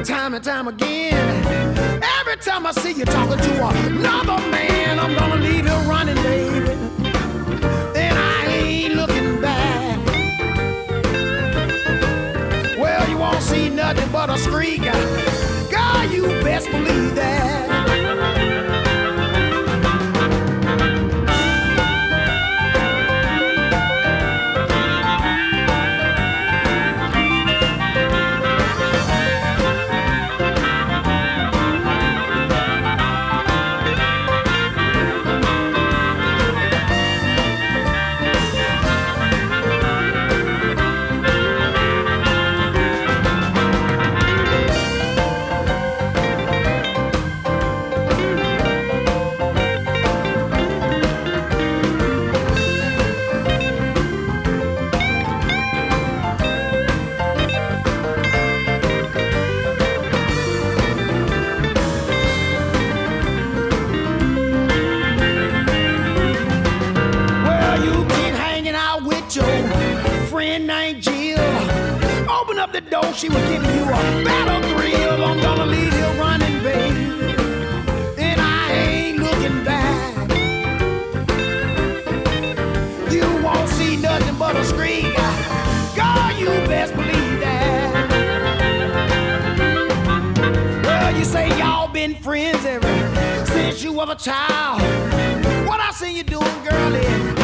time and time again. Every time I see you talking to another man, I'm gonna leave you running, baby. And I ain't looking back. Well, you won't see nothing but a streak. God, you best believe that. she was giving you a battle thrill. I'm gonna leave you running, babe. And I ain't looking back. You won't see nothing but a screen. God, you best believe that. Well, you say y'all been friends ever since you were a child. What I see you doing, girl, is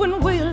when we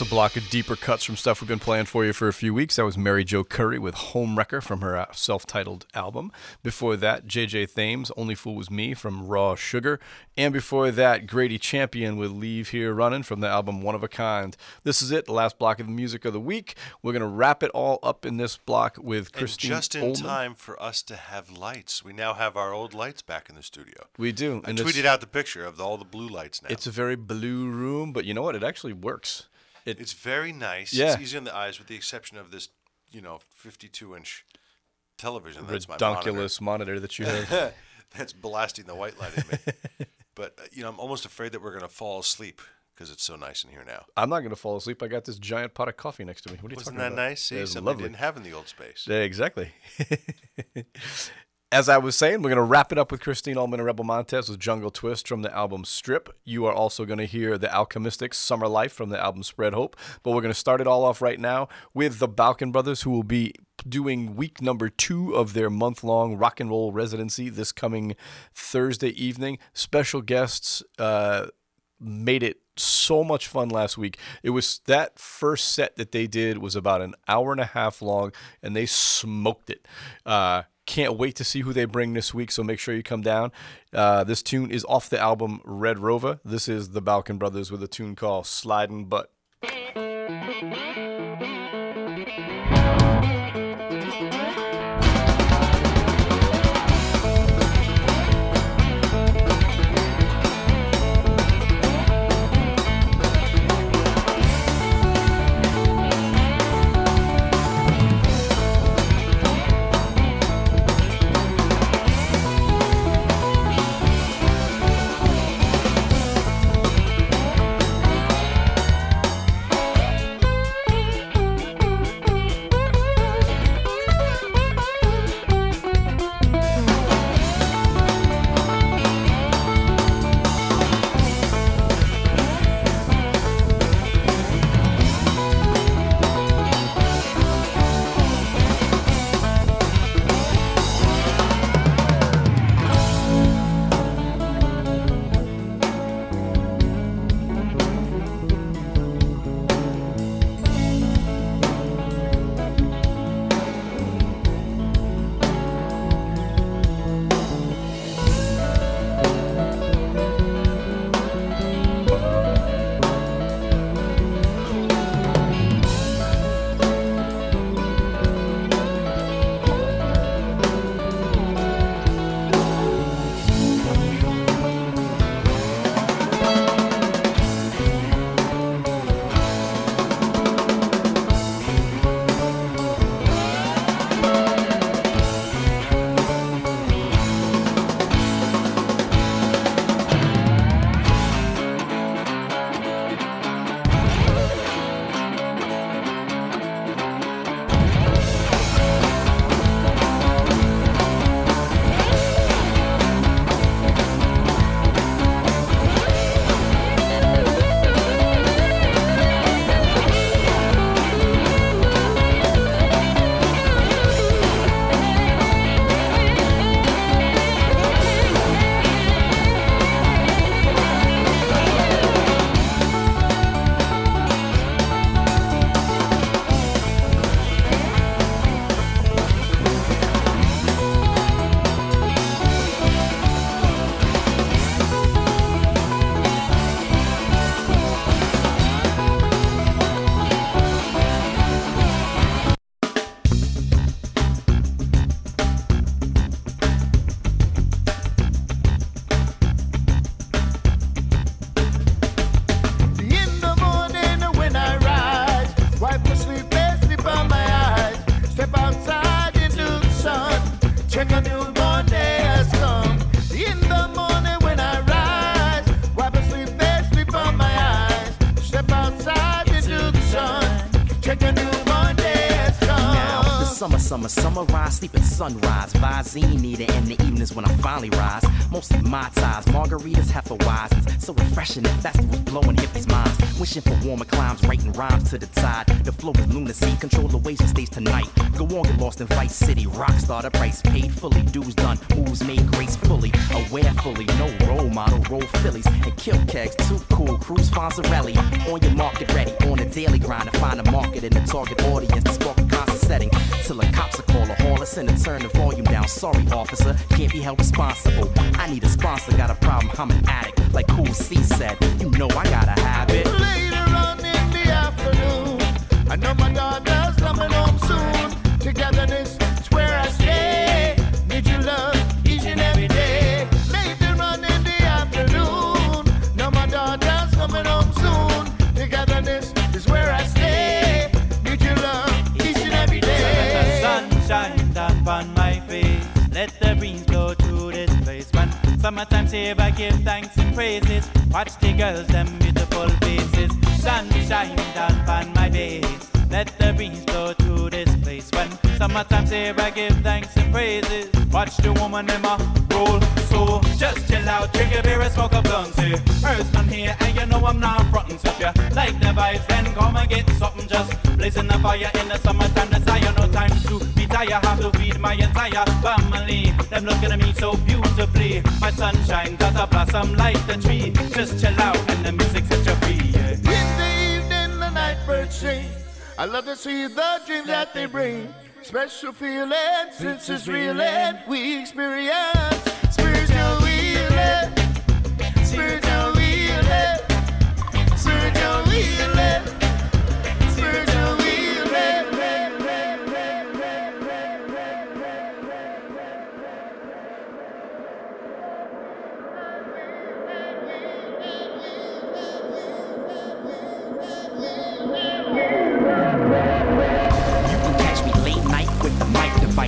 That's a block of deeper cuts from stuff we've been playing for you for a few weeks. That was Mary Jo Curry with Homewrecker from her uh, self titled album. Before that, JJ Thames, Only Fool Was Me from Raw Sugar. And before that, Grady Champion with Leave Here Running from the album One of a Kind. This is it, the last block of the music of the week. We're going to wrap it all up in this block with Christine. And just in time for us to have lights. We now have our old lights back in the studio. We do. I and tweeted out the picture of all the blue lights now. It's a very blue room, but you know what? It actually works. It, It's very nice. Yeah. It's easy on the eyes, with the exception of this, you know, 52 inch television. That's my monitor. redonkulous monitor that you have. That's blasting the white light at me. but uh, you know, I'm almost afraid that we're gonna fall asleep because it's so nice in here now. I'm not going to fall asleep. I got this giant pot of coffee next to me. What are you Wasn't talking that nice? See, something lovely. didn't have in the old space. Yeah, exactly. As I was saying, we're going to wrap it up with Christine Ohlman and Rebel Montez with Jungle Twist from the album Strip. You are also going to hear the Alchemistics Summer Life from the album Spread Hope. But we're going to start it all off right now with the Balkun Brothers, who will be doing week number two of their month long rock and roll residency this coming Thursday evening. Special guests. Uh, made it so much fun last week. It was that first set that they did was about an hour and a half long, and they smoked it. Uh, can't wait to see who they bring this week, so make sure you come down. Uh, this tune is off the album Red Rover. This is the Balkun Brothers with a tune called Sliding Butt. Sunrise. Visine need it in the evenings when I finally rise. Mostly my ties, margaritas, Hefeweizens. So refreshing at festivals, blowing hippies' minds. Wishing for warmer climes, writing rhymes to the tide. The flow is lunacy, control the waves and stage tonight. Go on, get lost in Vice City. Rockstar, the price paid fully. Dues done, moves made gracefully. Aware fully, no role model, roll Phillies. And kill kegs, too cool. Cruise Fonzarelli. On your market ready, on a daily grind to find a market and a target audience to spark a setting. Till the cops are call a haul us in and turn the volume down. Sorry, officer, can't be held responsible. I need a sponsor, got a problem, I'm an addict. Like Cool C said, you know I gotta have it. Later on in the afternoon, I know my daughter's Girls, them Special feeling, since it's real and we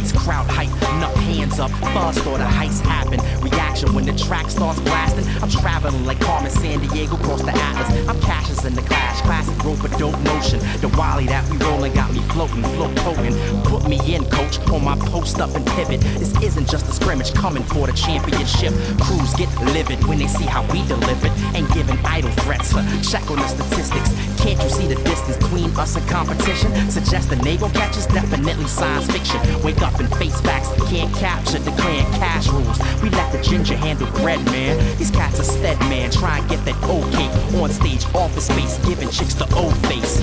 device, crowd hype, enough hands up, buzz or the heist happen. Reaction when the track starts blasting. I'm traveling like Carmen Sandiego across the Atlas. I'm cashes in the clash, classic rope a dope notion. The Wally that we rolling got me floating, float potent. Put me in, coach, on my post up and pivot. This isn't just a scrimmage coming for the championship. Crews get livid when they see how we delivered. Ain't giving idle threats. Check on the statistics. Can't you see the distance between us and competition? Suggest the naval catches definitely science fiction. Wake up and face facts. Can't capture declaring cash rules. We let the ginger handle bread, man. These cats are stead, man. Try and get that okay on stage, office space, giving chicks the old face.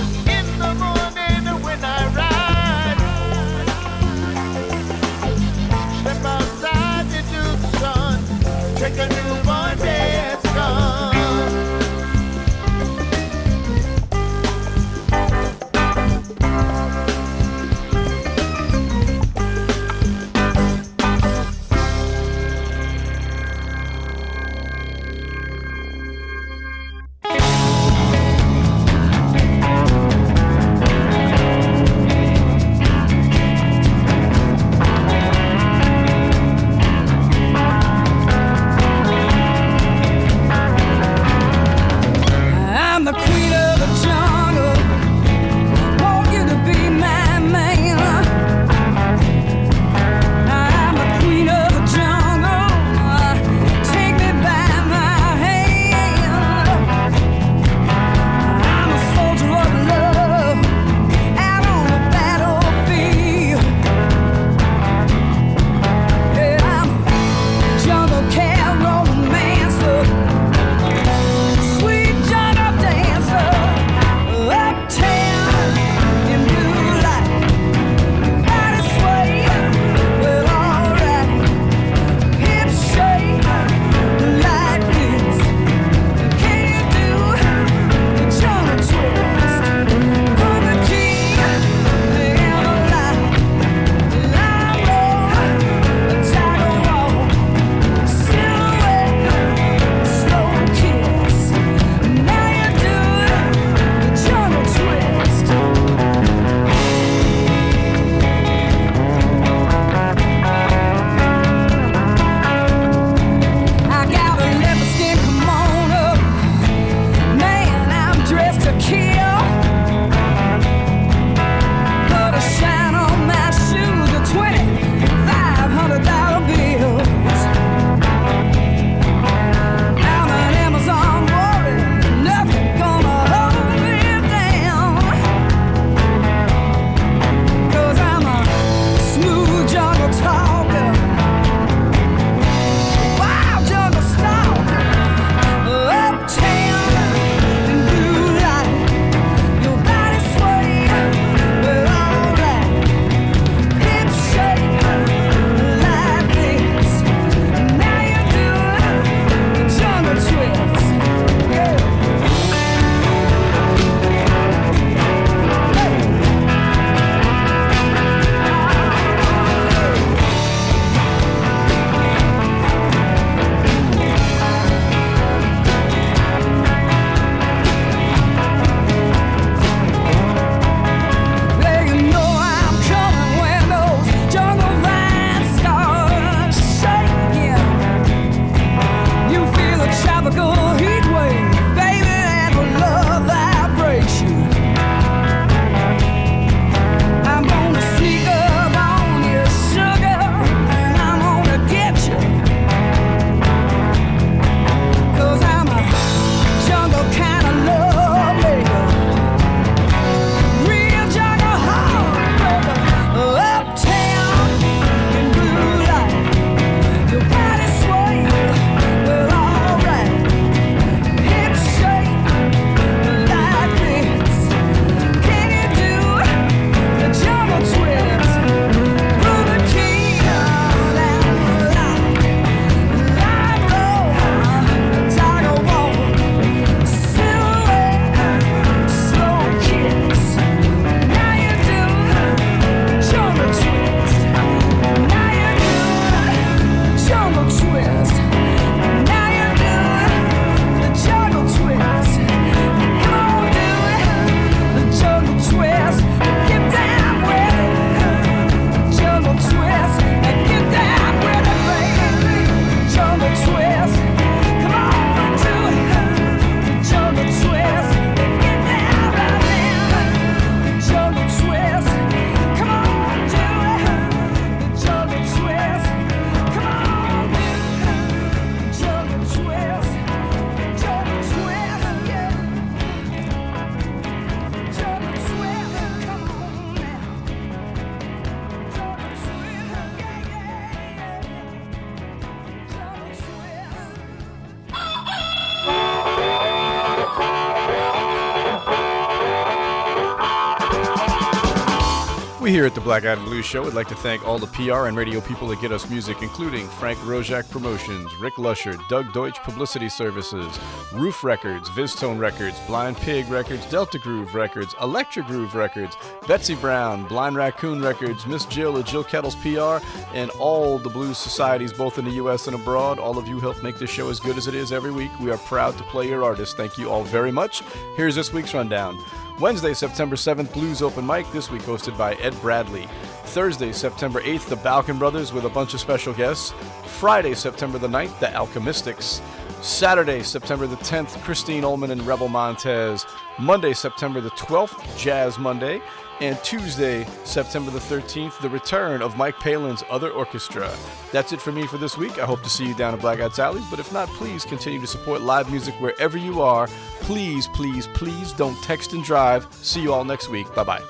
Black and Blues Show would like to thank all the PR and radio people that get us music, including Frank Roszak Promotions, Rick Lusher, Doug Deutsch Publicity Services, Ruf Records, VizzTone Records, Blind Pig Records, Delta Groove Records, Electra Groove Records, Betsy Brown, Blind Raccoon Records, Miss Jill at Jill Kettles PR, and all the blues societies both in the U.S. and abroad. All of you help make this show as good as it is every week. We are proud to play your artists. Thank you all very much. Here's this week's rundown. Wednesday, September 7th, Blues Open Mic, this week hosted by Ed Bradley. Thursday, September 8th, the Balkun Brothers with a bunch of special guests. Friday, September the 9th, the Alchemistics. Saturday, September the 10th, Christine Ohlman and Rebel Montez. Monday, September the 12th, Jazz Monday. And Tuesday, September the 13th, the return of Mike Palin's Other Orchestra. That's it for me for this week. I hope to see you down at Black Eyed Sally's, but if not, please continue to support live music wherever you are. Please, please, please don't text and drive. See you all next week. Bye bye.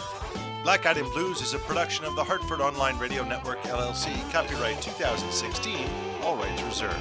Black Eyed and Blues is a production of the Hartford Online Radio Network, LLC. Copyright 2016. All rights reserved.